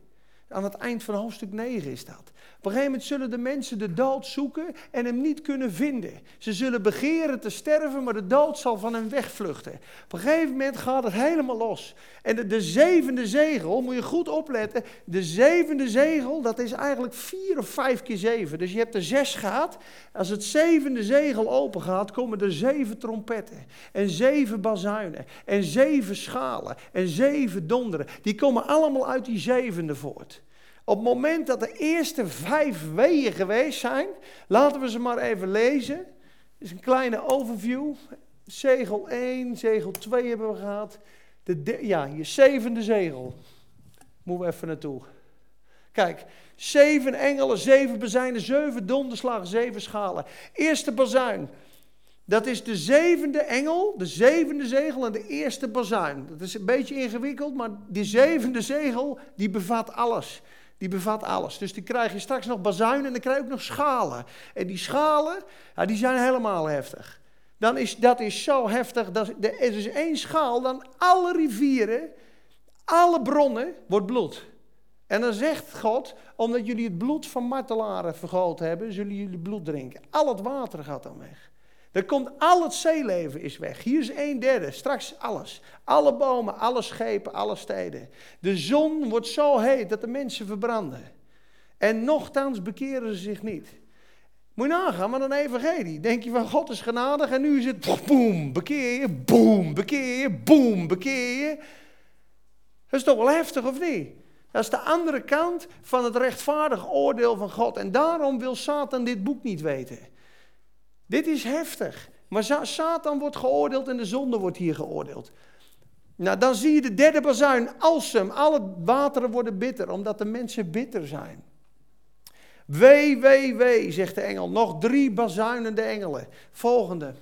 Aan het eind van hoofdstuk 9 is dat. Op een gegeven moment zullen de mensen de dood zoeken en hem niet kunnen vinden. Ze zullen begeren te sterven, maar de dood zal van hen wegvluchten. Op een gegeven moment gaat het helemaal los. En de, de zevende zegel, moet je goed opletten. De zevende zegel, dat is eigenlijk vier of vijf keer zeven. Dus je hebt er zes gehad. Als het zevende zegel open gaat, komen er zeven trompetten. En zeven bazuinen. En zeven schalen. En zeven donderen. Die komen allemaal uit die zevende voort. Op het moment dat de eerste vijf weeën geweest zijn, laten we ze maar even lezen. Dit is een kleine overview. Zegel 1, zegel 2 hebben we gehad. De ja, je zevende zegel. Moeten we even naartoe. Kijk, zeven engelen, zeven bezijnen, zeven donderslagen, zeven schalen. Eerste bazuin. Dat is de zevende engel, de zevende zegel en de eerste bazuin. Dat is een beetje ingewikkeld, maar die zevende zegel, die bevat alles. Die bevat alles. Dus die krijg je straks nog bazuinen en dan krijg je ook nog schalen. En die schalen, ja, die zijn helemaal heftig. Dan is, dat is zo heftig, dat, er is één schaal, dan alle rivieren, alle bronnen, wordt bloed. En dan zegt God, omdat jullie het bloed van martelaren vergoten hebben, zullen jullie bloed drinken. Al het water gaat dan weg. Er komt al het zeeleven is weg. Hier is een derde, straks alles. Alle bomen, alle schepen, alle steden. De zon wordt zo heet dat de mensen verbranden. En nochtans bekeren ze zich niet. Moet je nagaan, maar een evangelie. Denk je van God is genadig en nu is het boem, bekeer je, boem, bekeer je, boem, bekeer je. Dat is toch wel heftig of niet? Dat is de andere kant van het rechtvaardig oordeel van God. En daarom wil Satan dit boek niet weten. Dit is heftig. Maar Satan wordt geoordeeld en de zonde wordt hier geoordeeld. Nou, dan zie je de derde bazuin, alsem. Alle wateren worden bitter, omdat de mensen bitter zijn. Wee, wee, wee, zegt de engel. Nog drie bazuinende engelen. Volgende.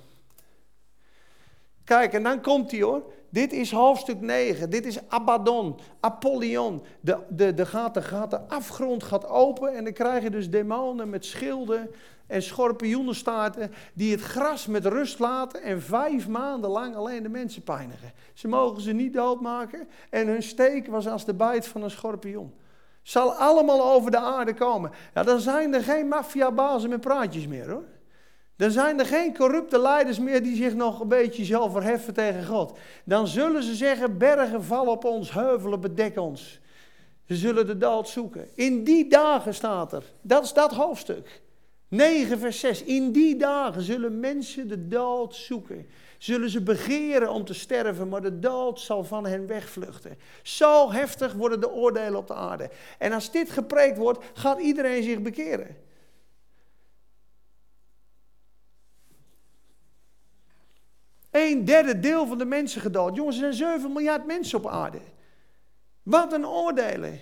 Kijk, en dan komt hij hoor. Dit is hoofdstuk 9. Dit is Abaddon, Apollyon. De, de, de, gaat, de, gaat, de afgrond gaat open en dan krijg je dus demonen met schilden en schorpioenenstaarten die het gras met rust laten en vijf maanden lang alleen de mensen pijnigen. Ze mogen ze niet doodmaken en hun steek was als de bijt van een schorpioen. Zal allemaal over de aarde komen. Ja, dan zijn er geen maffiabazen met praatjes meer hoor. Dan zijn er geen corrupte leiders meer die zich nog een beetje zelf verheffen tegen God. Dan zullen ze zeggen, bergen vallen op ons, heuvelen bedekken ons. Ze zullen de dood zoeken. In die dagen staat er, dat is dat hoofdstuk. 9 vers 6. In die dagen zullen mensen de dood zoeken. Zullen ze begeren om te sterven, maar de dood zal van hen wegvluchten. Zo heftig worden de oordelen op de aarde. En als dit gepreekt wordt, gaat iedereen zich bekeren. Een derde deel van de mensen gedood. Jongens, er zijn 7 miljard mensen op aarde. Wat een oordelen.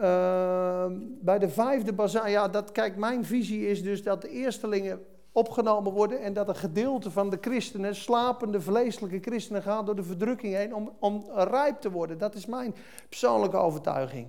Uh, bij de vijfde bazaar, ja, dat, kijk, mijn visie is dus dat de eerstelingen opgenomen worden en dat een gedeelte van de christenen, slapende vleeselijke christenen, gaan door de verdrukking heen om, om rijp te worden. Dat is mijn persoonlijke overtuiging.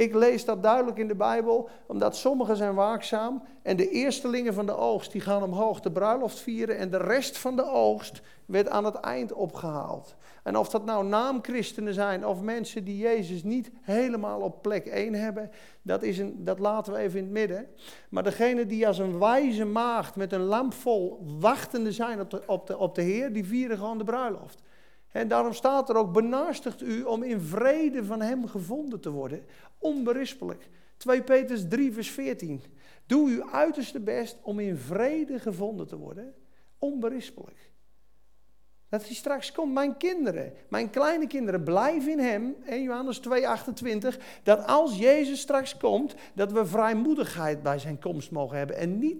Ik lees dat duidelijk in de Bijbel, omdat sommigen zijn waakzaam en de eerstelingen van de oogst die gaan omhoog de bruiloft vieren en de rest van de oogst werd aan het eind opgehaald. En of dat nou naamchristenen zijn of mensen die Jezus niet helemaal op plek 1 hebben, dat, is een, dat laten we even in het midden. Maar degene die als een wijze maagd met een lamp vol wachtende zijn op de, op de, op de Heer, die vieren gewoon de bruiloft. En daarom staat er ook, benaastigt u om in vrede van hem gevonden te worden, onberispelijk. 2 Petrus 3 vers 14. Doe uw uiterste best om in vrede gevonden te worden, onberispelijk. Dat hij straks komt, mijn kinderen, mijn kleine kinderen, blijven in hem, 1 Johannes 2,28, dat als Jezus straks komt, dat we vrijmoedigheid bij zijn komst mogen hebben en niet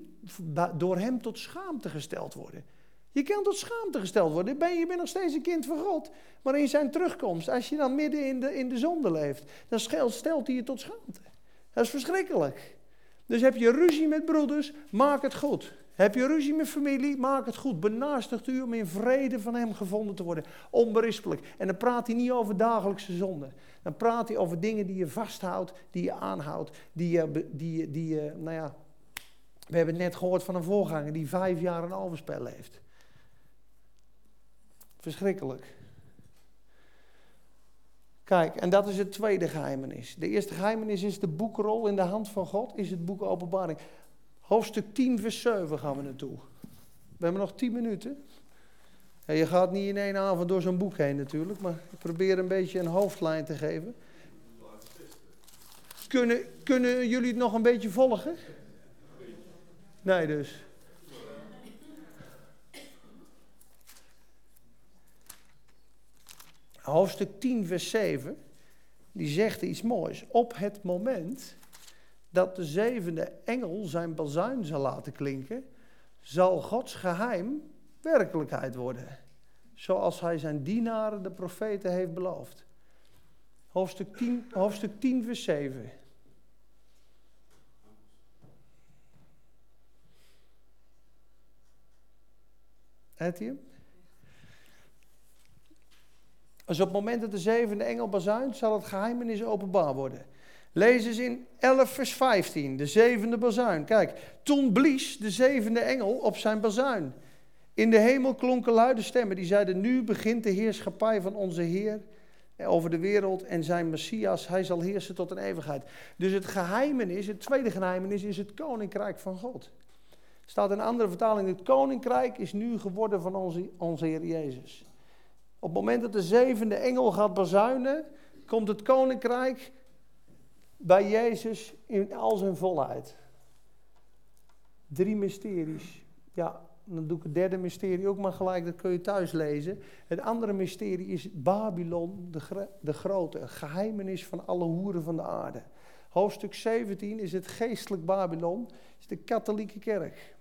door hem tot schaamte gesteld worden. Je kan tot schaamte gesteld worden. Ben je bent nog steeds een kind van God. Maar in zijn terugkomst, als je dan midden in de, in de zonde leeft, dan stelt hij je tot schaamte. Dat is verschrikkelijk. Dus heb je ruzie met broeders, maak het goed. Heb je ruzie met familie, maak het goed. Benaastigt u om in vrede van hem gevonden te worden. Onberispelijk. En dan praat hij niet over dagelijkse zonden. Dan praat hij over dingen die je vasthoudt, die je aanhoudt, die je, die, die, nou ja, we hebben net gehoord van een voorganger die vijf jaar een overspel heeft. Verschrikkelijk. Kijk, en dat is het tweede geheimenis. De eerste geheimenis is de boekrol in de hand van God, is het boek Openbaring. Hoofdstuk 10, vers 7 gaan we naartoe. We hebben nog 10 minuten. Je gaat niet in één avond door zo'n boek heen natuurlijk, maar ik probeer een beetje een hoofdlijn te geven. Kunnen, kunnen jullie het nog een beetje volgen? Nee, dus. Hoofdstuk 10, vers 7, die zegt iets moois. Op het moment dat de zevende engel zijn bazuin zal laten klinken, zal Gods geheim werkelijkheid worden. Zoals hij zijn dienaren, de profeten, heeft beloofd. Hoofdstuk 10, hoofdstuk 10 vers 7. Het je Als op het moment dat de zevende engel bazuint, zal het geheimenis openbaar worden. Lees eens in 11 vers 15, de zevende bazuin. Kijk, toen blies de zevende engel op zijn bazuin. In de hemel klonken luide stemmen die zeiden, nu begint de heerschappij van onze Heer over de wereld en zijn Messias, hij zal heersen tot een eeuwigheid. Dus het geheimenis, het tweede geheimenis, is het koninkrijk van God. Staat in een andere vertaling, het koninkrijk is nu geworden van onze, onze Heer Jezus. Op het moment dat de zevende engel gaat bazuinen, komt het koninkrijk bij Jezus in al zijn volheid. Drie mysteries. Ja, dan doe ik het derde mysterie ook maar gelijk, dat kun je thuis lezen. Het andere mysterie is Babylon, de, de grote, het geheimenis van alle hoeren van de aarde. Hoofdstuk 17 is het geestelijk Babylon, is de katholieke kerk.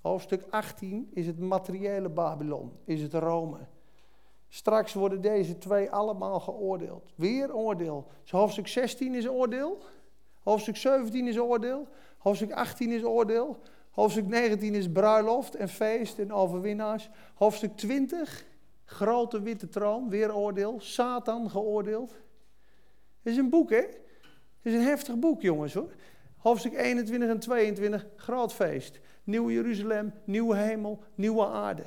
Hoofdstuk 18 is het materiële Babylon, is het Rome. Straks worden deze twee allemaal geoordeeld. Weer oordeel. Dus hoofdstuk 16 is oordeel. Hoofdstuk 17 is oordeel. Hoofdstuk 18 is oordeel. Hoofdstuk 19 is bruiloft en feest en overwinnaars. Hoofdstuk 20, grote witte troon, weer oordeel. Satan geoordeeld. Het is een boek, hè? Het is een heftig boek, jongens, hoor. Hoofdstuk 21 en 22, groot feest. Nieuw Jeruzalem, nieuwe hemel, nieuwe aarde.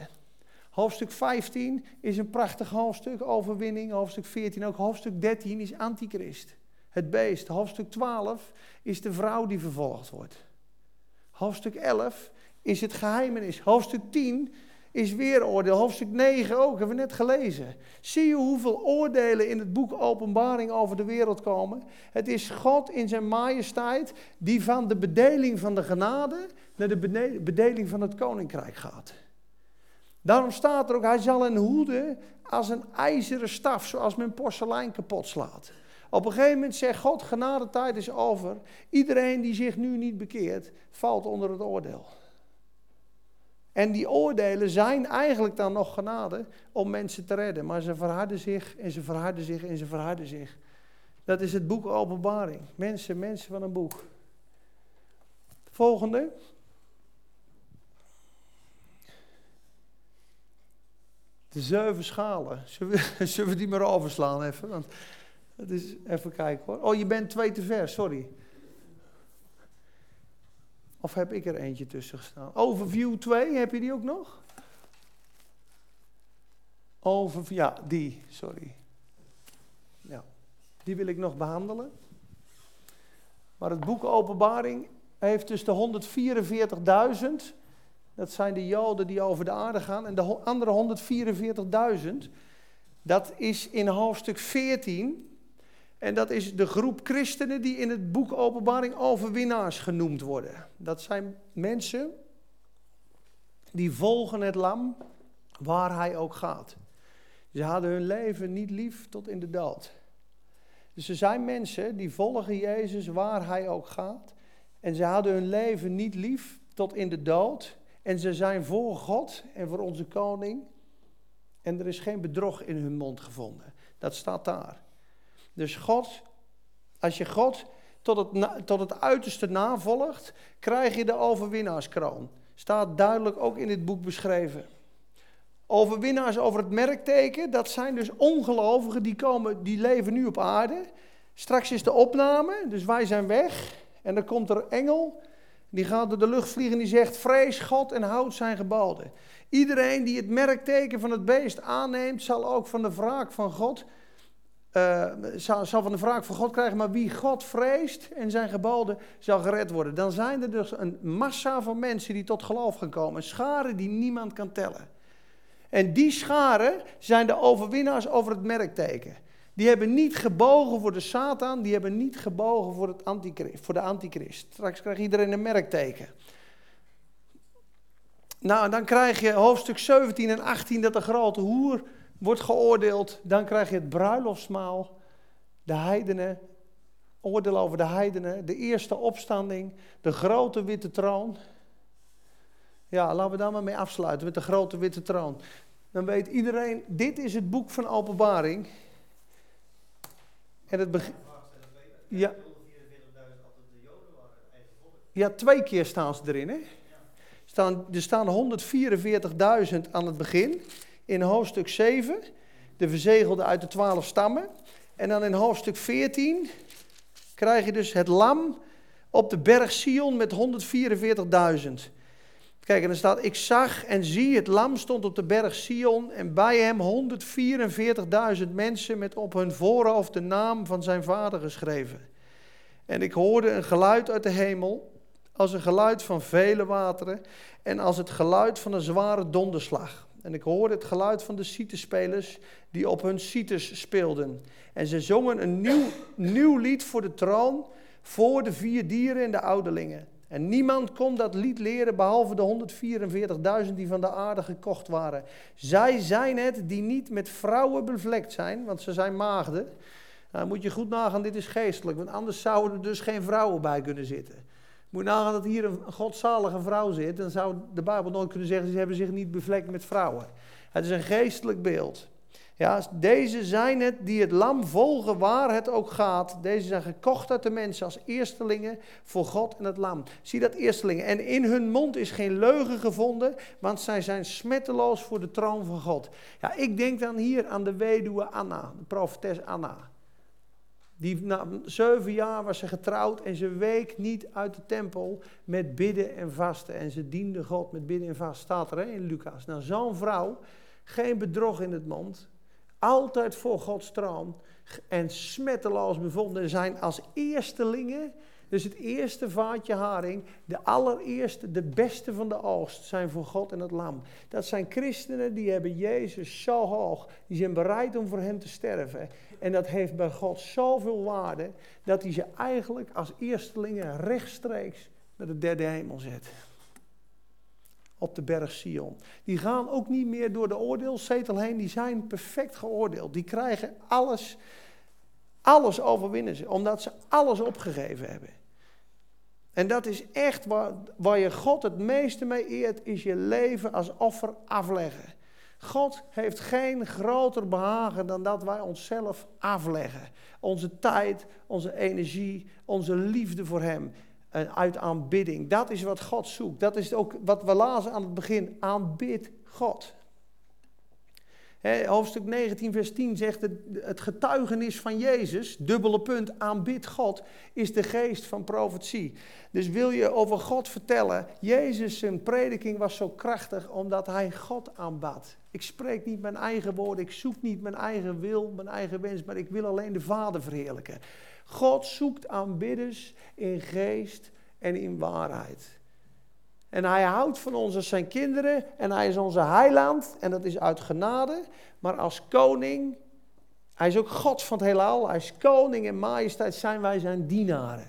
Hoofdstuk 15 is een prachtig hoofdstuk, overwinning. Hoofdstuk 14 ook. Hoofdstuk 13 is antichrist, het beest. Hoofdstuk 12 is de vrouw die vervolgd wordt. Hoofdstuk 11 is het geheimenis. Hoofdstuk 10 is weer oordeel. Hoofdstuk 9 ook, hebben we net gelezen. Zie je hoeveel oordelen in het boek Openbaring over de wereld komen? Het is God in zijn majesteit die van de bedeling van de genade naar de bedeling van het koninkrijk gaat. Daarom staat er ook, hij zal een hoede als een ijzeren staf, zoals men porselein kapot slaat. Op een gegeven moment zegt God, genadetijd is over. Iedereen die zich nu niet bekeert, valt onder het oordeel. En die oordelen zijn eigenlijk dan nog genade om mensen te redden. Maar ze verharden zich en ze verharden zich en ze verharden zich. Dat is het boek Openbaring. Mensen, mensen van een boek. Volgende. De zeven schalen. Zullen we, we die maar overslaan even? Want het is, even kijken hoor. Oh, je bent twee te ver, sorry. Of heb ik er eentje tussen gestaan? Overview 2, heb je die ook nog? Overview, ja, die, sorry. Ja, die wil ik nog behandelen. Maar het boek Openbaring heeft dus de 144.000 dat zijn de Joden die over de aarde gaan. En de andere 144.000, dat is in hoofdstuk 14. En dat is de groep christenen die in het boek Openbaring overwinnaars genoemd worden. Dat zijn mensen die volgen het lam waar hij ook gaat. Ze hadden hun leven niet lief tot in de dood. Dus er zijn mensen die volgen Jezus waar hij ook gaat. En ze hadden hun leven niet lief tot in de dood. En ze zijn voor God en voor onze koning. En er is geen bedrog in hun mond gevonden. Dat staat daar. Dus God, als je God tot het, tot het uiterste navolgt, krijg je de overwinnaarskroon. Staat duidelijk ook in dit boek beschreven. Overwinnaars over het merkteken, dat zijn dus ongelovigen die, komen, die leven nu op aarde. Straks is de opname, dus wij zijn weg. En dan komt er engel Die gaat door de lucht vliegen en die zegt: Vrees God en houd zijn geboden. Iedereen die het merkteken van het beest aanneemt, zal ook van de wraak van God. Uh, zal, zal, van de wraak van God krijgen, maar wie God vreest en zijn geboden zal gered worden. Dan zijn er dus een massa van mensen die tot geloof gaan komen. Een schare die niemand kan tellen. En die scharen zijn de overwinnaars over het merkteken. Die hebben niet gebogen voor de Satan, die hebben niet gebogen voor, het voor de antichrist. Straks krijgt iedereen een merkteken. Nou, dan krijg je hoofdstuk 17 en 18 dat de grote hoer wordt geoordeeld. Dan krijg je het bruiloftsmaal, de heidenen, oordeel over de heidenen, de eerste opstanding, de grote witte troon. Ja, laten we daar maar mee afsluiten met de grote witte troon. Dan weet iedereen, dit is het boek van openbaring. En het begin. Ja. Ja, twee keer staan ze erin. Hè? Staan, er staan 144.000 aan het begin. In hoofdstuk 7, de verzegelde uit de twaalf stammen. En dan in hoofdstuk 14 krijg je dus het lam op de berg Sion met 144.000. Kijk, en er staat, ik zag en zie, het lam stond op de berg Sion en bij hem 144.000 mensen met op hun voorhoofd de naam van zijn vader geschreven. En ik hoorde een geluid uit de hemel, als een geluid van vele wateren en als het geluid van een zware donderslag. En ik hoorde het geluid van de citespelers die op hun cites speelden. En ze zongen een nieuw, nieuw lied voor de troon, voor de vier dieren en de ouderlingen. En niemand kon dat lied leren behalve de 144.000 die van de aarde gekocht waren. Zij zijn het die niet met vrouwen bevlekt zijn, want ze zijn maagden. Nou, moet je goed nagaan, dit is geestelijk, want anders zouden er dus geen vrouwen bij kunnen zitten. Moet nagaan dat hier een godzalige vrouw zit, dan zou de Bijbel nooit kunnen zeggen, ze hebben zich niet bevlekt met vrouwen. Het is een geestelijk beeld. Ja, deze zijn het die het lam volgen waar het ook gaat. Deze zijn gekocht uit de mensen als eerstelingen voor God en het lam. Zie dat eerstelingen. En in hun mond is geen leugen gevonden, want zij zijn smetteloos voor de troon van God. Ja, ik denk dan hier aan de weduwe Anna, de profetes Anna. Die na zeven jaar was ze getrouwd en ze week niet uit de tempel met bidden en vasten. En ze diende God met bidden en vasten, staat er hè, in Lucas. Nou, zo'n vrouw, geen bedrog in het mond, altijd voor Gods troon en smetteloos bevonden zijn als eerstelingen. Dus het eerste vaatje haring, de allereerste, de beste van de oogst, zijn voor God en het lam. Dat zijn christenen die hebben Jezus zo hoog, die zijn bereid om voor hem te sterven. En dat heeft bij God zoveel waarde, dat hij ze eigenlijk als eerstelingen rechtstreeks naar de derde hemel zet op de berg Sion. Die gaan ook niet meer door de oordeelzetel heen, die zijn perfect geoordeeld. Die krijgen alles, alles overwinnen ze, omdat ze alles opgegeven hebben. En dat is echt waar, waar je God het meeste mee eert, is je leven als offer afleggen. God heeft geen groter behagen dan dat wij onszelf afleggen. Onze tijd, onze energie, onze liefde voor Hem uit aanbidding. Dat is wat God zoekt. Dat is ook wat we lazen aan het begin. Aanbid God. hoofdstuk 19, vers 10 zegt het, het getuigenis van Jezus, dubbele punt, aanbid God, is de geest van profetie. Dus wil je over God vertellen, Jezus zijn prediking was zo krachtig omdat hij God aanbad. Ik spreek niet mijn eigen woorden, ik zoek niet mijn eigen wil, mijn eigen wens, maar ik wil alleen de Vader verheerlijken. God zoekt aanbidders in geest en in waarheid. En hij houdt van ons als zijn kinderen en hij is onze heiland en dat is uit genade. Maar als koning, hij is ook God van het heelal, hij is koning en majesteit, zijn wij zijn dienaren.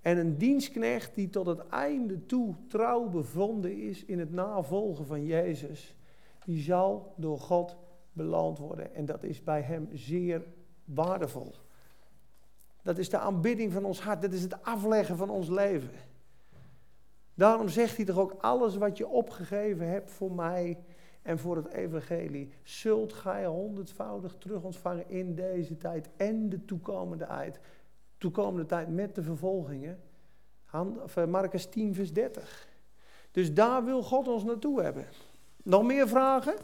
En een dienstknecht die tot het einde toe trouw bevonden is in het navolgen van Jezus, die zal door God beloond worden. En dat is bij hem zeer waardevol. Dat is de aanbidding van ons hart. Dat is het afleggen van ons leven. Daarom zegt hij toch ook: alles wat je opgegeven hebt voor mij en voor het evangelie, zult gij honderdvoudig terug ontvangen in deze tijd en de toekomende tijd. Toekomende tijd met de vervolgingen. Eh, Marcus 10, vers 30. Dus daar wil God ons naartoe hebben. Nog meer vragen?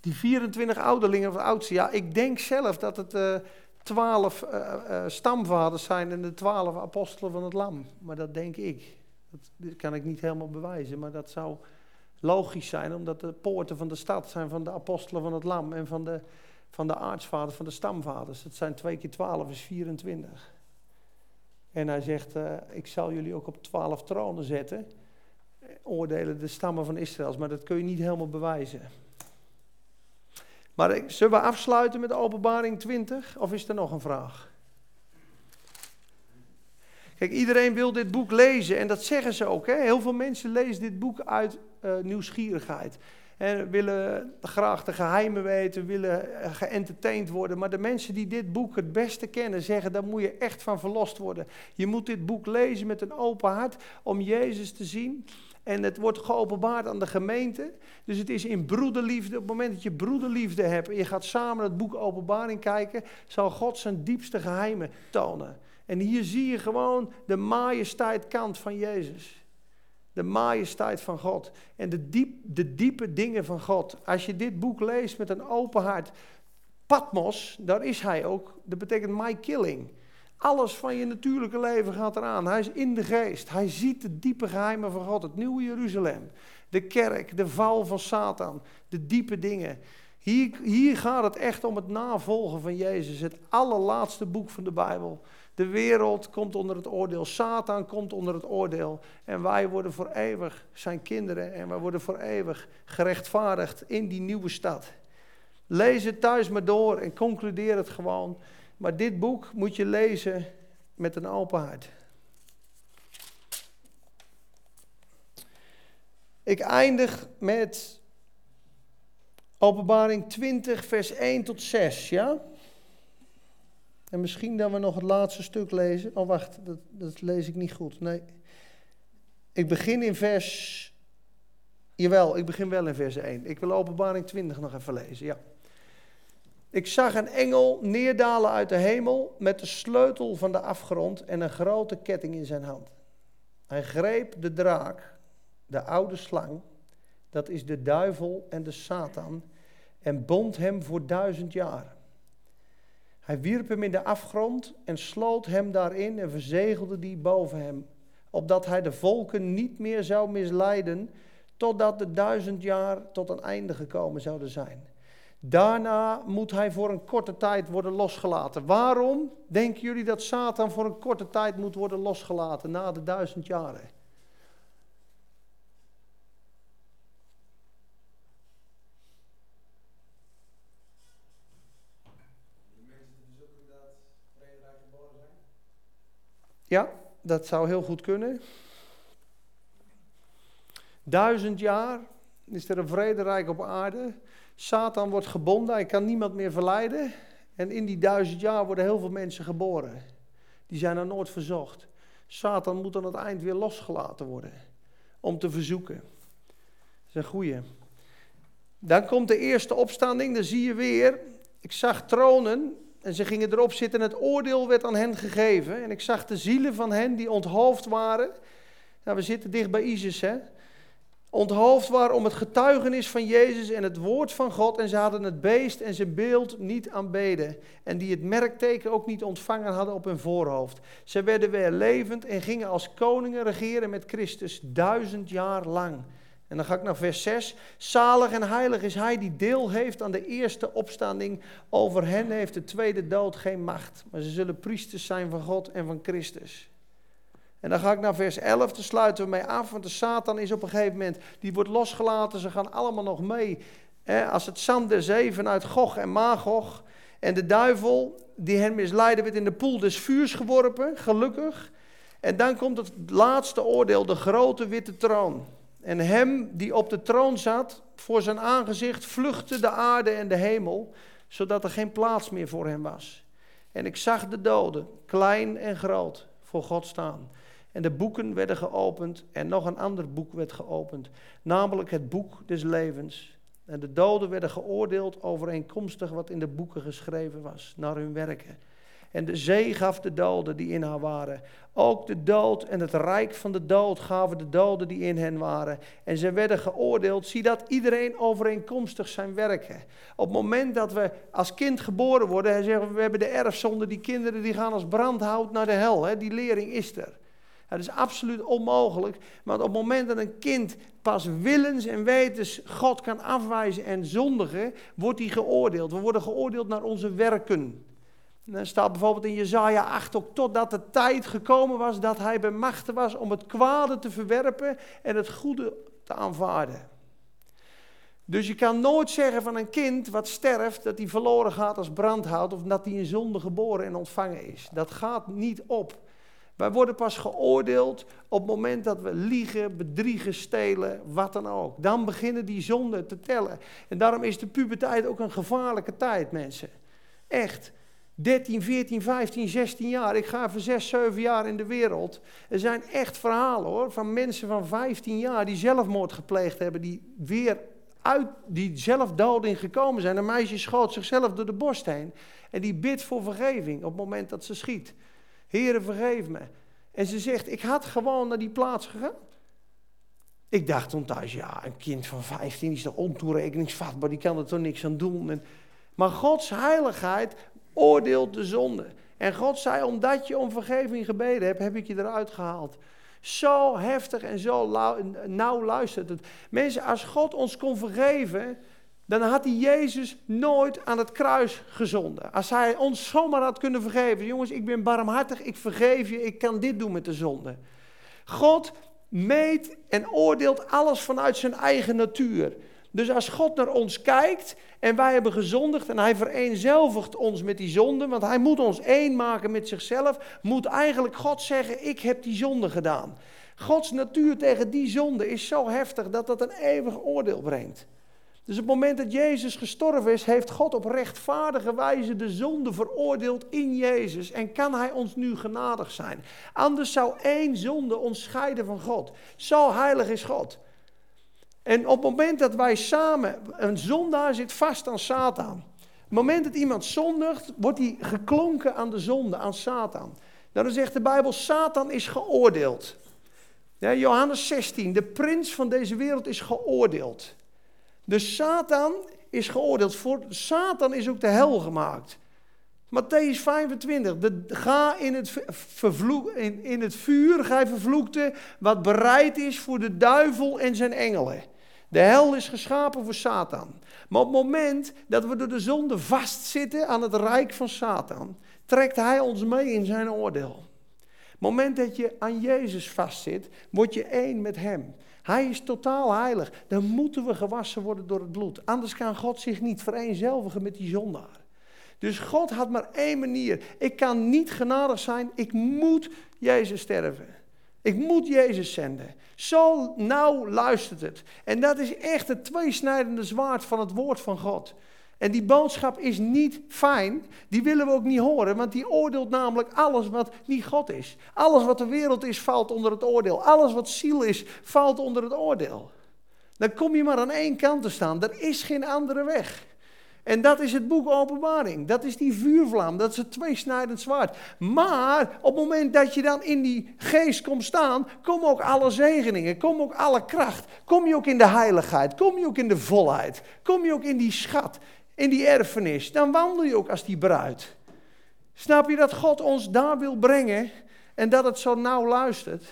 Die 24 ouderlingen of oudste, ja, ik denk zelf dat het uh, twaalf uh, stamvaders zijn en de twaalf apostelen van het lam. Maar dat denk ik. Dat kan ik niet helemaal bewijzen, maar dat zou logisch zijn, omdat de poorten van de stad zijn van de apostelen van het lam en van de, van de aartsvaders, van de stamvaders. Het zijn twee keer twaalf, is 24. En hij zegt, ik zal jullie ook op twaalf tronen zetten, oordelen de stammen van Israël. Maar dat kun je niet helemaal bewijzen. Maar zullen we afsluiten met openbaring 20 of is er nog een vraag? Kijk, iedereen wil dit boek lezen en dat zeggen ze ook. Hè? Heel veel mensen lezen dit boek uit uh, nieuwsgierigheid. En willen graag de geheimen weten, willen eh, geëntertained worden. Maar de mensen die dit boek het beste kennen, zeggen: daar moet je echt van verlost worden. Je moet dit boek lezen met een open hart om Jezus te zien. En het wordt geopenbaard aan de gemeente. Dus het is in broederliefde. Op het moment dat je broederliefde hebt en je gaat samen het boek Openbaring kijken, zal God zijn diepste geheimen tonen. En hier zie je gewoon de majesteit kant van Jezus. De majesteit van God. En de, diep, de diepe dingen van God. Als je dit boek leest met een open hart. Patmos, daar is hij ook. Dat betekent my killing. Alles van je natuurlijke leven gaat eraan. Hij is in de geest. Hij ziet de diepe geheimen van God. Het nieuwe Jeruzalem. De kerk, de val van Satan. De diepe dingen. Hier, hier gaat het echt om het navolgen van Jezus. Het allerlaatste boek van de Bijbel. De wereld komt onder het oordeel. Satan komt onder het oordeel. En wij worden voor eeuwig zijn kinderen. En wij worden voor eeuwig gerechtvaardigd in die nieuwe stad. Lees het thuis maar door en concludeer het gewoon. Maar dit boek moet je lezen met een open hart. Ik eindig met Openbaring 20, vers 1 tot 6, ja? En misschien dat we nog het laatste stuk lezen. Oh, wacht, dat, dat lees ik niet goed. Nee. Ik begin in vers. Jawel, ik begin wel in vers 1. Ik wil Openbaring 20 nog even lezen. Ja. Ik zag een engel neerdalen uit de hemel met de sleutel van de afgrond en een grote ketting in zijn hand. Hij greep de draak, de oude slang, dat is de duivel en de Satan, en bond hem voor duizend jaar. Hij wierp hem in de afgrond en sloot hem daarin en verzegelde die boven hem, opdat hij de volken niet meer zou misleiden, totdat de duizend jaar tot een einde gekomen zouden zijn. Daarna moet hij voor een korte tijd worden losgelaten. Waarom denken jullie dat Satan voor een korte tijd moet worden losgelaten na de duizend jaren? Ja, dat zou heel goed kunnen. Duizend jaar is er een vrederijk op aarde. Satan wordt gebonden, hij kan niemand meer verleiden. En in die duizend jaar worden heel veel mensen geboren. Die zijn er nooit verzocht. Satan moet aan het eind weer losgelaten worden. Om te verzoeken. Dat is een goeie. Dan komt de eerste opstanding, dan zie je weer. Ik zag tronen en ze gingen erop zitten en het oordeel werd aan hen gegeven. En ik zag de zielen van hen die onthoofd waren. Nou, we zitten dicht bij Isis, hè onthoofd waren om het getuigenis van Jezus en het woord van God. En ze hadden het beest en zijn beeld niet aanbeden. En die het merkteken ook niet ontvangen hadden op hun voorhoofd. Ze werden weer levend en gingen als koningen regeren met Christus duizend jaar lang. En dan ga ik naar vers 6. Zalig en heilig is hij die deel heeft aan de eerste opstanding. Over hen heeft de tweede dood geen macht. Maar ze zullen priesters zijn van God en van Christus. En dan ga ik naar vers 11, te sluiten we mee af, want de Satan is op een gegeven moment, die wordt losgelaten, ze gaan allemaal nog mee. Hè, als het zand der zee vanuit Gog en Magog. En de duivel, die hen misleidde, werd in de poel des vuurs geworpen, gelukkig. En dan komt het laatste oordeel, de grote witte troon. En hem die op de troon zat, voor zijn aangezicht vluchtte de aarde en de hemel, zodat er geen plaats meer voor hem was. En ik zag de doden, klein en groot, voor God staan. En de boeken werden geopend en nog een ander boek werd geopend, namelijk het boek des levens. En de doden werden geoordeeld overeenkomstig wat in de boeken geschreven was, naar hun werken. En de zee gaf de doden die in haar waren. Ook de dood en het rijk van de dood gaven de doden die in hen waren. En ze werden geoordeeld. Zie dat iedereen overeenkomstig zijn werken. Op het moment dat we als kind geboren worden, en zeggen we, we hebben de erfzonde, die kinderen die gaan als brandhout naar de hel. Hè? Die lering is er. Dat is absoluut onmogelijk. Maar op het moment dat een kind pas willens en wetens God kan afwijzen en zondigen, wordt hij geoordeeld. We worden geoordeeld naar onze werken. En dan staat bijvoorbeeld in Jezaja 8 ook totdat de tijd gekomen was dat hij bemachtigd was om het kwade te verwerpen en het goede te aanvaarden. Dus je kan nooit zeggen van een kind wat sterft dat hij verloren gaat als brandhout of dat hij in zonde geboren en ontvangen is. Dat gaat niet op. Wij worden pas geoordeeld op het moment dat we liegen, bedriegen, stelen, wat dan ook. Dan beginnen die zonden te tellen. En daarom is de puberteit ook een gevaarlijke tijd, mensen. Echt. 13, 14, 15, 16 jaar. Ik ga even 6, 7 jaar in de wereld. Er zijn echt verhalen hoor, van mensen van 15 jaar die zelfmoord gepleegd hebben, die weer uit die zelfdoding gekomen zijn. Een meisje schoot zichzelf door de borst heen en die bidt voor vergeving op het moment dat ze schiet. Heere, vergeef me. En ze zegt, ik had gewoon naar die plaats gegaan. Ik dacht toen thuis, ja, een kind van 15 is toch ontoerekeningsvatbaar, die kan er toch niks aan doen. En, maar Gods heiligheid oordeelt de zonde. En God zei, omdat je om vergeving gebeden hebt, heb ik je eruit gehaald. Zo heftig en zo nauw luistert het. Mensen, als God ons kon vergeven, dan had hij Jezus nooit aan het kruis gezonden. Als hij ons zomaar had kunnen vergeven. Jongens, ik ben barmhartig, ik vergeef je, ik kan dit doen met de zonde. God meet en oordeelt alles vanuit zijn eigen natuur. Dus als God naar ons kijkt en wij hebben gezondigd en hij vereenzelvigt ons met die zonde, want hij moet ons één maken met zichzelf, moet eigenlijk God zeggen, ik heb die zonde gedaan. Gods natuur tegen die zonde is zo heftig dat dat een eeuwig oordeel brengt. Dus op het moment dat Jezus gestorven is, heeft God op rechtvaardige wijze de zonde veroordeeld in Jezus. En kan Hij ons nu genadig zijn. Anders zou één zonde ons scheiden van God. Zo heilig is God. En op het moment dat wij samen, een zondaar zit vast aan Satan. Op het moment dat iemand zondigt, wordt hij geklonken aan de zonde, aan Satan. Nou, dan zegt de Bijbel, Satan is geoordeeld. Johannes 16, de prins van deze wereld is geoordeeld. Dus Satan is geoordeeld. Voor Satan is ook de hel gemaakt. Matthäus 25. De, ga in het, vervloek, in, in het vuur, gij vervloekte, wat bereid is voor de duivel en zijn engelen. De hel is geschapen voor Satan. Maar op het moment dat we door de zonde vastzitten aan het rijk van Satan, trekt hij ons mee in zijn oordeel. Het moment dat je aan Jezus vastzit, word je één met hem. Hij is totaal heilig. Dan moeten we gewassen worden door het bloed. Anders kan God zich niet vereenzelvigen met die zondaar. Dus God had maar één manier. Ik kan niet genadig zijn. Ik moet Jezus sterven. Ik moet Jezus zenden. Zo nauw luistert het. En dat is echt het tweesnijdende zwaard van het woord van God. En die boodschap is niet fijn, die willen we ook niet horen, want die oordeelt namelijk alles wat niet God is. Alles wat de wereld is, valt onder het oordeel. Alles wat ziel is, valt onder het oordeel. Dan kom je maar aan één kant te staan. Er is geen andere weg. En dat is het boek Openbaring. Dat is die vuurvlam. Dat is het tweesnijdend zwaard. Maar op het moment dat je dan in die geest komt staan, komen ook alle zegeningen. Kom ook alle kracht. Kom je ook in de heiligheid. Kom je ook in de volheid. Kom je ook in die schat in die erfenis, dan wandel je ook als die bruid. Snap je dat God ons daar wil brengen en dat het zo nauw luistert?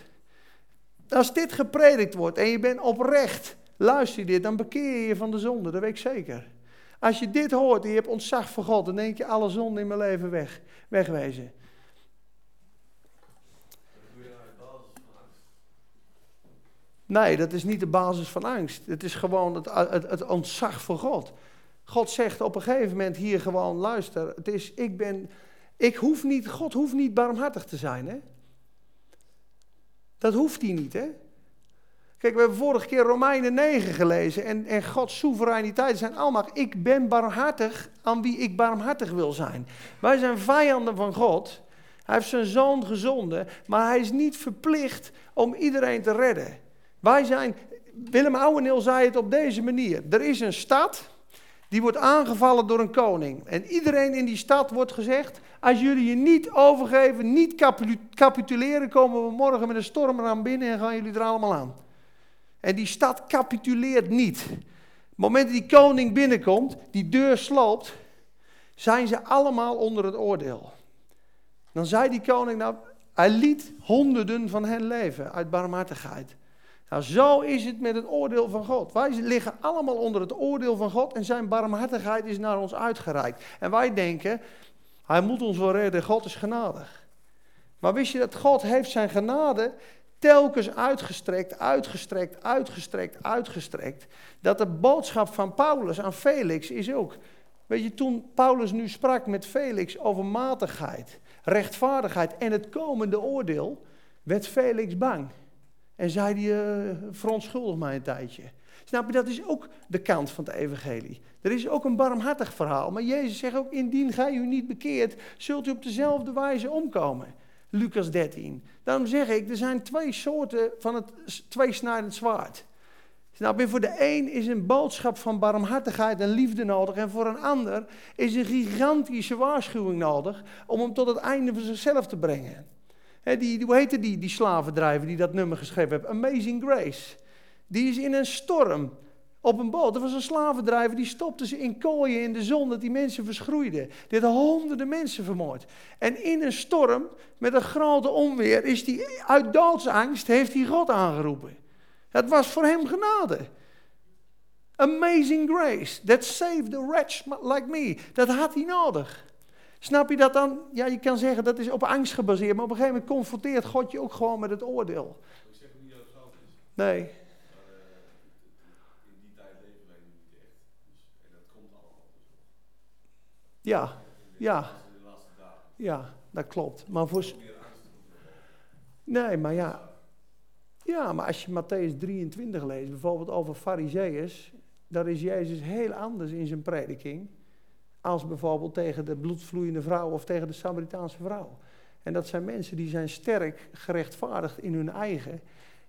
Als dit gepredikt wordt en je bent oprecht, luister je dit, dan bekeer je je van de zonde, dat weet ik zeker. Als je dit hoort en je hebt ontzag voor God, dan denk je alle zonde in mijn leven weg, wegwezen. Nee, dat is niet de basis van angst. Het is gewoon het, het, het ontzag voor God. God zegt op een gegeven moment hier gewoon, luister, het is, ik ben, ik hoef niet, God hoeft niet barmhartig te zijn, hè. Dat hoeft hij niet, hè. Kijk, we hebben vorige keer Romeinen 9 gelezen en, en Gods soevereiniteit zijn allemaal, ik ben barmhartig aan wie ik barmhartig wil zijn. Wij zijn vijanden van God. Hij heeft zijn zoon gezonden, maar hij is niet verplicht om iedereen te redden. Wij zijn, Willem Ouweneel zei het op deze manier. Er is een stad, Die wordt aangevallen door een koning. En iedereen in die stad wordt gezegd: Als jullie je niet overgeven, niet capituleren, komen we morgen met een storm aan binnen en gaan jullie er allemaal aan. En die stad capituleert niet. Op het moment dat die koning binnenkomt, die deur sloopt, zijn ze allemaal onder het oordeel. Dan zei die koning, nou, hij liet honderden van hen leven uit barmhartigheid. Nou, zo is het met het oordeel van God. Wij liggen allemaal onder het oordeel van God en zijn barmhartigheid is naar ons uitgereikt. En wij denken, hij moet ons wel redden, God is genadig. Maar wist je dat God heeft zijn genade telkens uitgestrekt, uitgestrekt, uitgestrekt, uitgestrekt. Dat de boodschap van Paulus aan Felix is ook. Weet je, toen Paulus nu sprak met Felix over matigheid, rechtvaardigheid en het komende oordeel, werd Felix bang. En zei hij, uh, verontschuldig mij een tijdje. Snap je, dat is ook de kant van het evangelie. Er is ook een barmhartig verhaal. Maar Jezus zegt ook, indien gij u niet bekeert, zult u op dezelfde wijze omkomen. Lucas 13. Daarom zeg ik, er zijn twee soorten van het tweesnijdend zwaard. Snap je, voor de een is een boodschap van barmhartigheid en liefde nodig. En voor een ander is een gigantische waarschuwing nodig om hem tot het einde van zichzelf te brengen die, hoe heette die, die slavendrijver die dat nummer geschreven heeft? Amazing Grace. Die is in een storm op een boot. Er was een slavendrijver, die stopte ze in kooien in de zon, dat die mensen verschroeiden. Had honderden mensen vermoord. En in een storm, met een grote onweer, is die uit doodsangst, heeft hij God aangeroepen. Het was voor hem genade. Amazing grace, that saved a wretch like me. Dat had hij nodig. Snap je dat dan? Ja, je kan zeggen dat is op angst gebaseerd, maar op een gegeven moment confronteert God je ook gewoon met het oordeel. Ik zeg niet dat het fout is. Nee. Maar uh, in die tijd leven wij niet echt. Dus, en dat komt allemaal. Ja, ja. Ja, dat klopt. Maar voor. Nee, maar ja. Ja, maar als je Matthäus 23 leest, bijvoorbeeld over Fariseeërs, daar is Jezus heel anders in zijn prediking als bijvoorbeeld tegen de bloedvloeiende vrouw of tegen de Samaritaanse vrouw. En dat zijn mensen die zijn sterk gerechtvaardigd in hun eigen,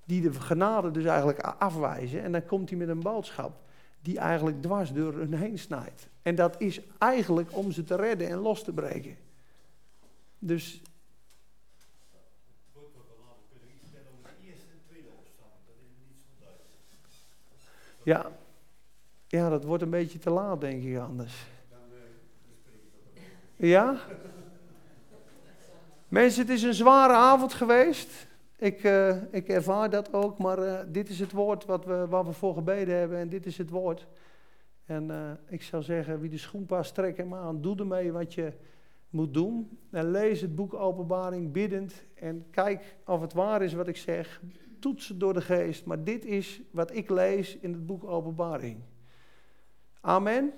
die de genade dus eigenlijk afwijzen. En dan komt hij met een boodschap die eigenlijk dwars door hun heen snijdt. En dat is eigenlijk om ze te redden en los te breken. Dus. Ja. ja, dat wordt een beetje te laat, denk ik anders. Ja? Mensen, het is een zware avond geweest. Ik, uh, ik ervaar dat ook, maar uh, dit is het woord wat we, waar we voor gebeden hebben en dit is het woord. En uh, ik zou zeggen, wie de schoen past, hem aan. Doe ermee wat je moet doen. En lees het boek Openbaring biddend en kijk of het waar is wat ik zeg. Toets het door de geest, maar dit is wat ik lees in het boek Openbaring. Amen.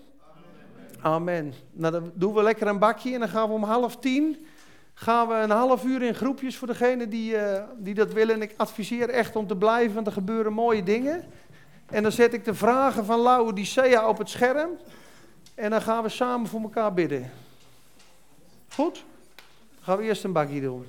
Amen. Nou, dan doen we lekker een bakje en dan gaan we om half tien gaan we een half uur in groepjes voor degenen die, uh, die dat willen. En ik adviseer echt om te blijven, want er gebeuren mooie dingen. En dan zet ik de vragen van Laodicea op het scherm. En dan gaan we samen voor elkaar bidden. Goed? Dan gaan we eerst een bakje doen.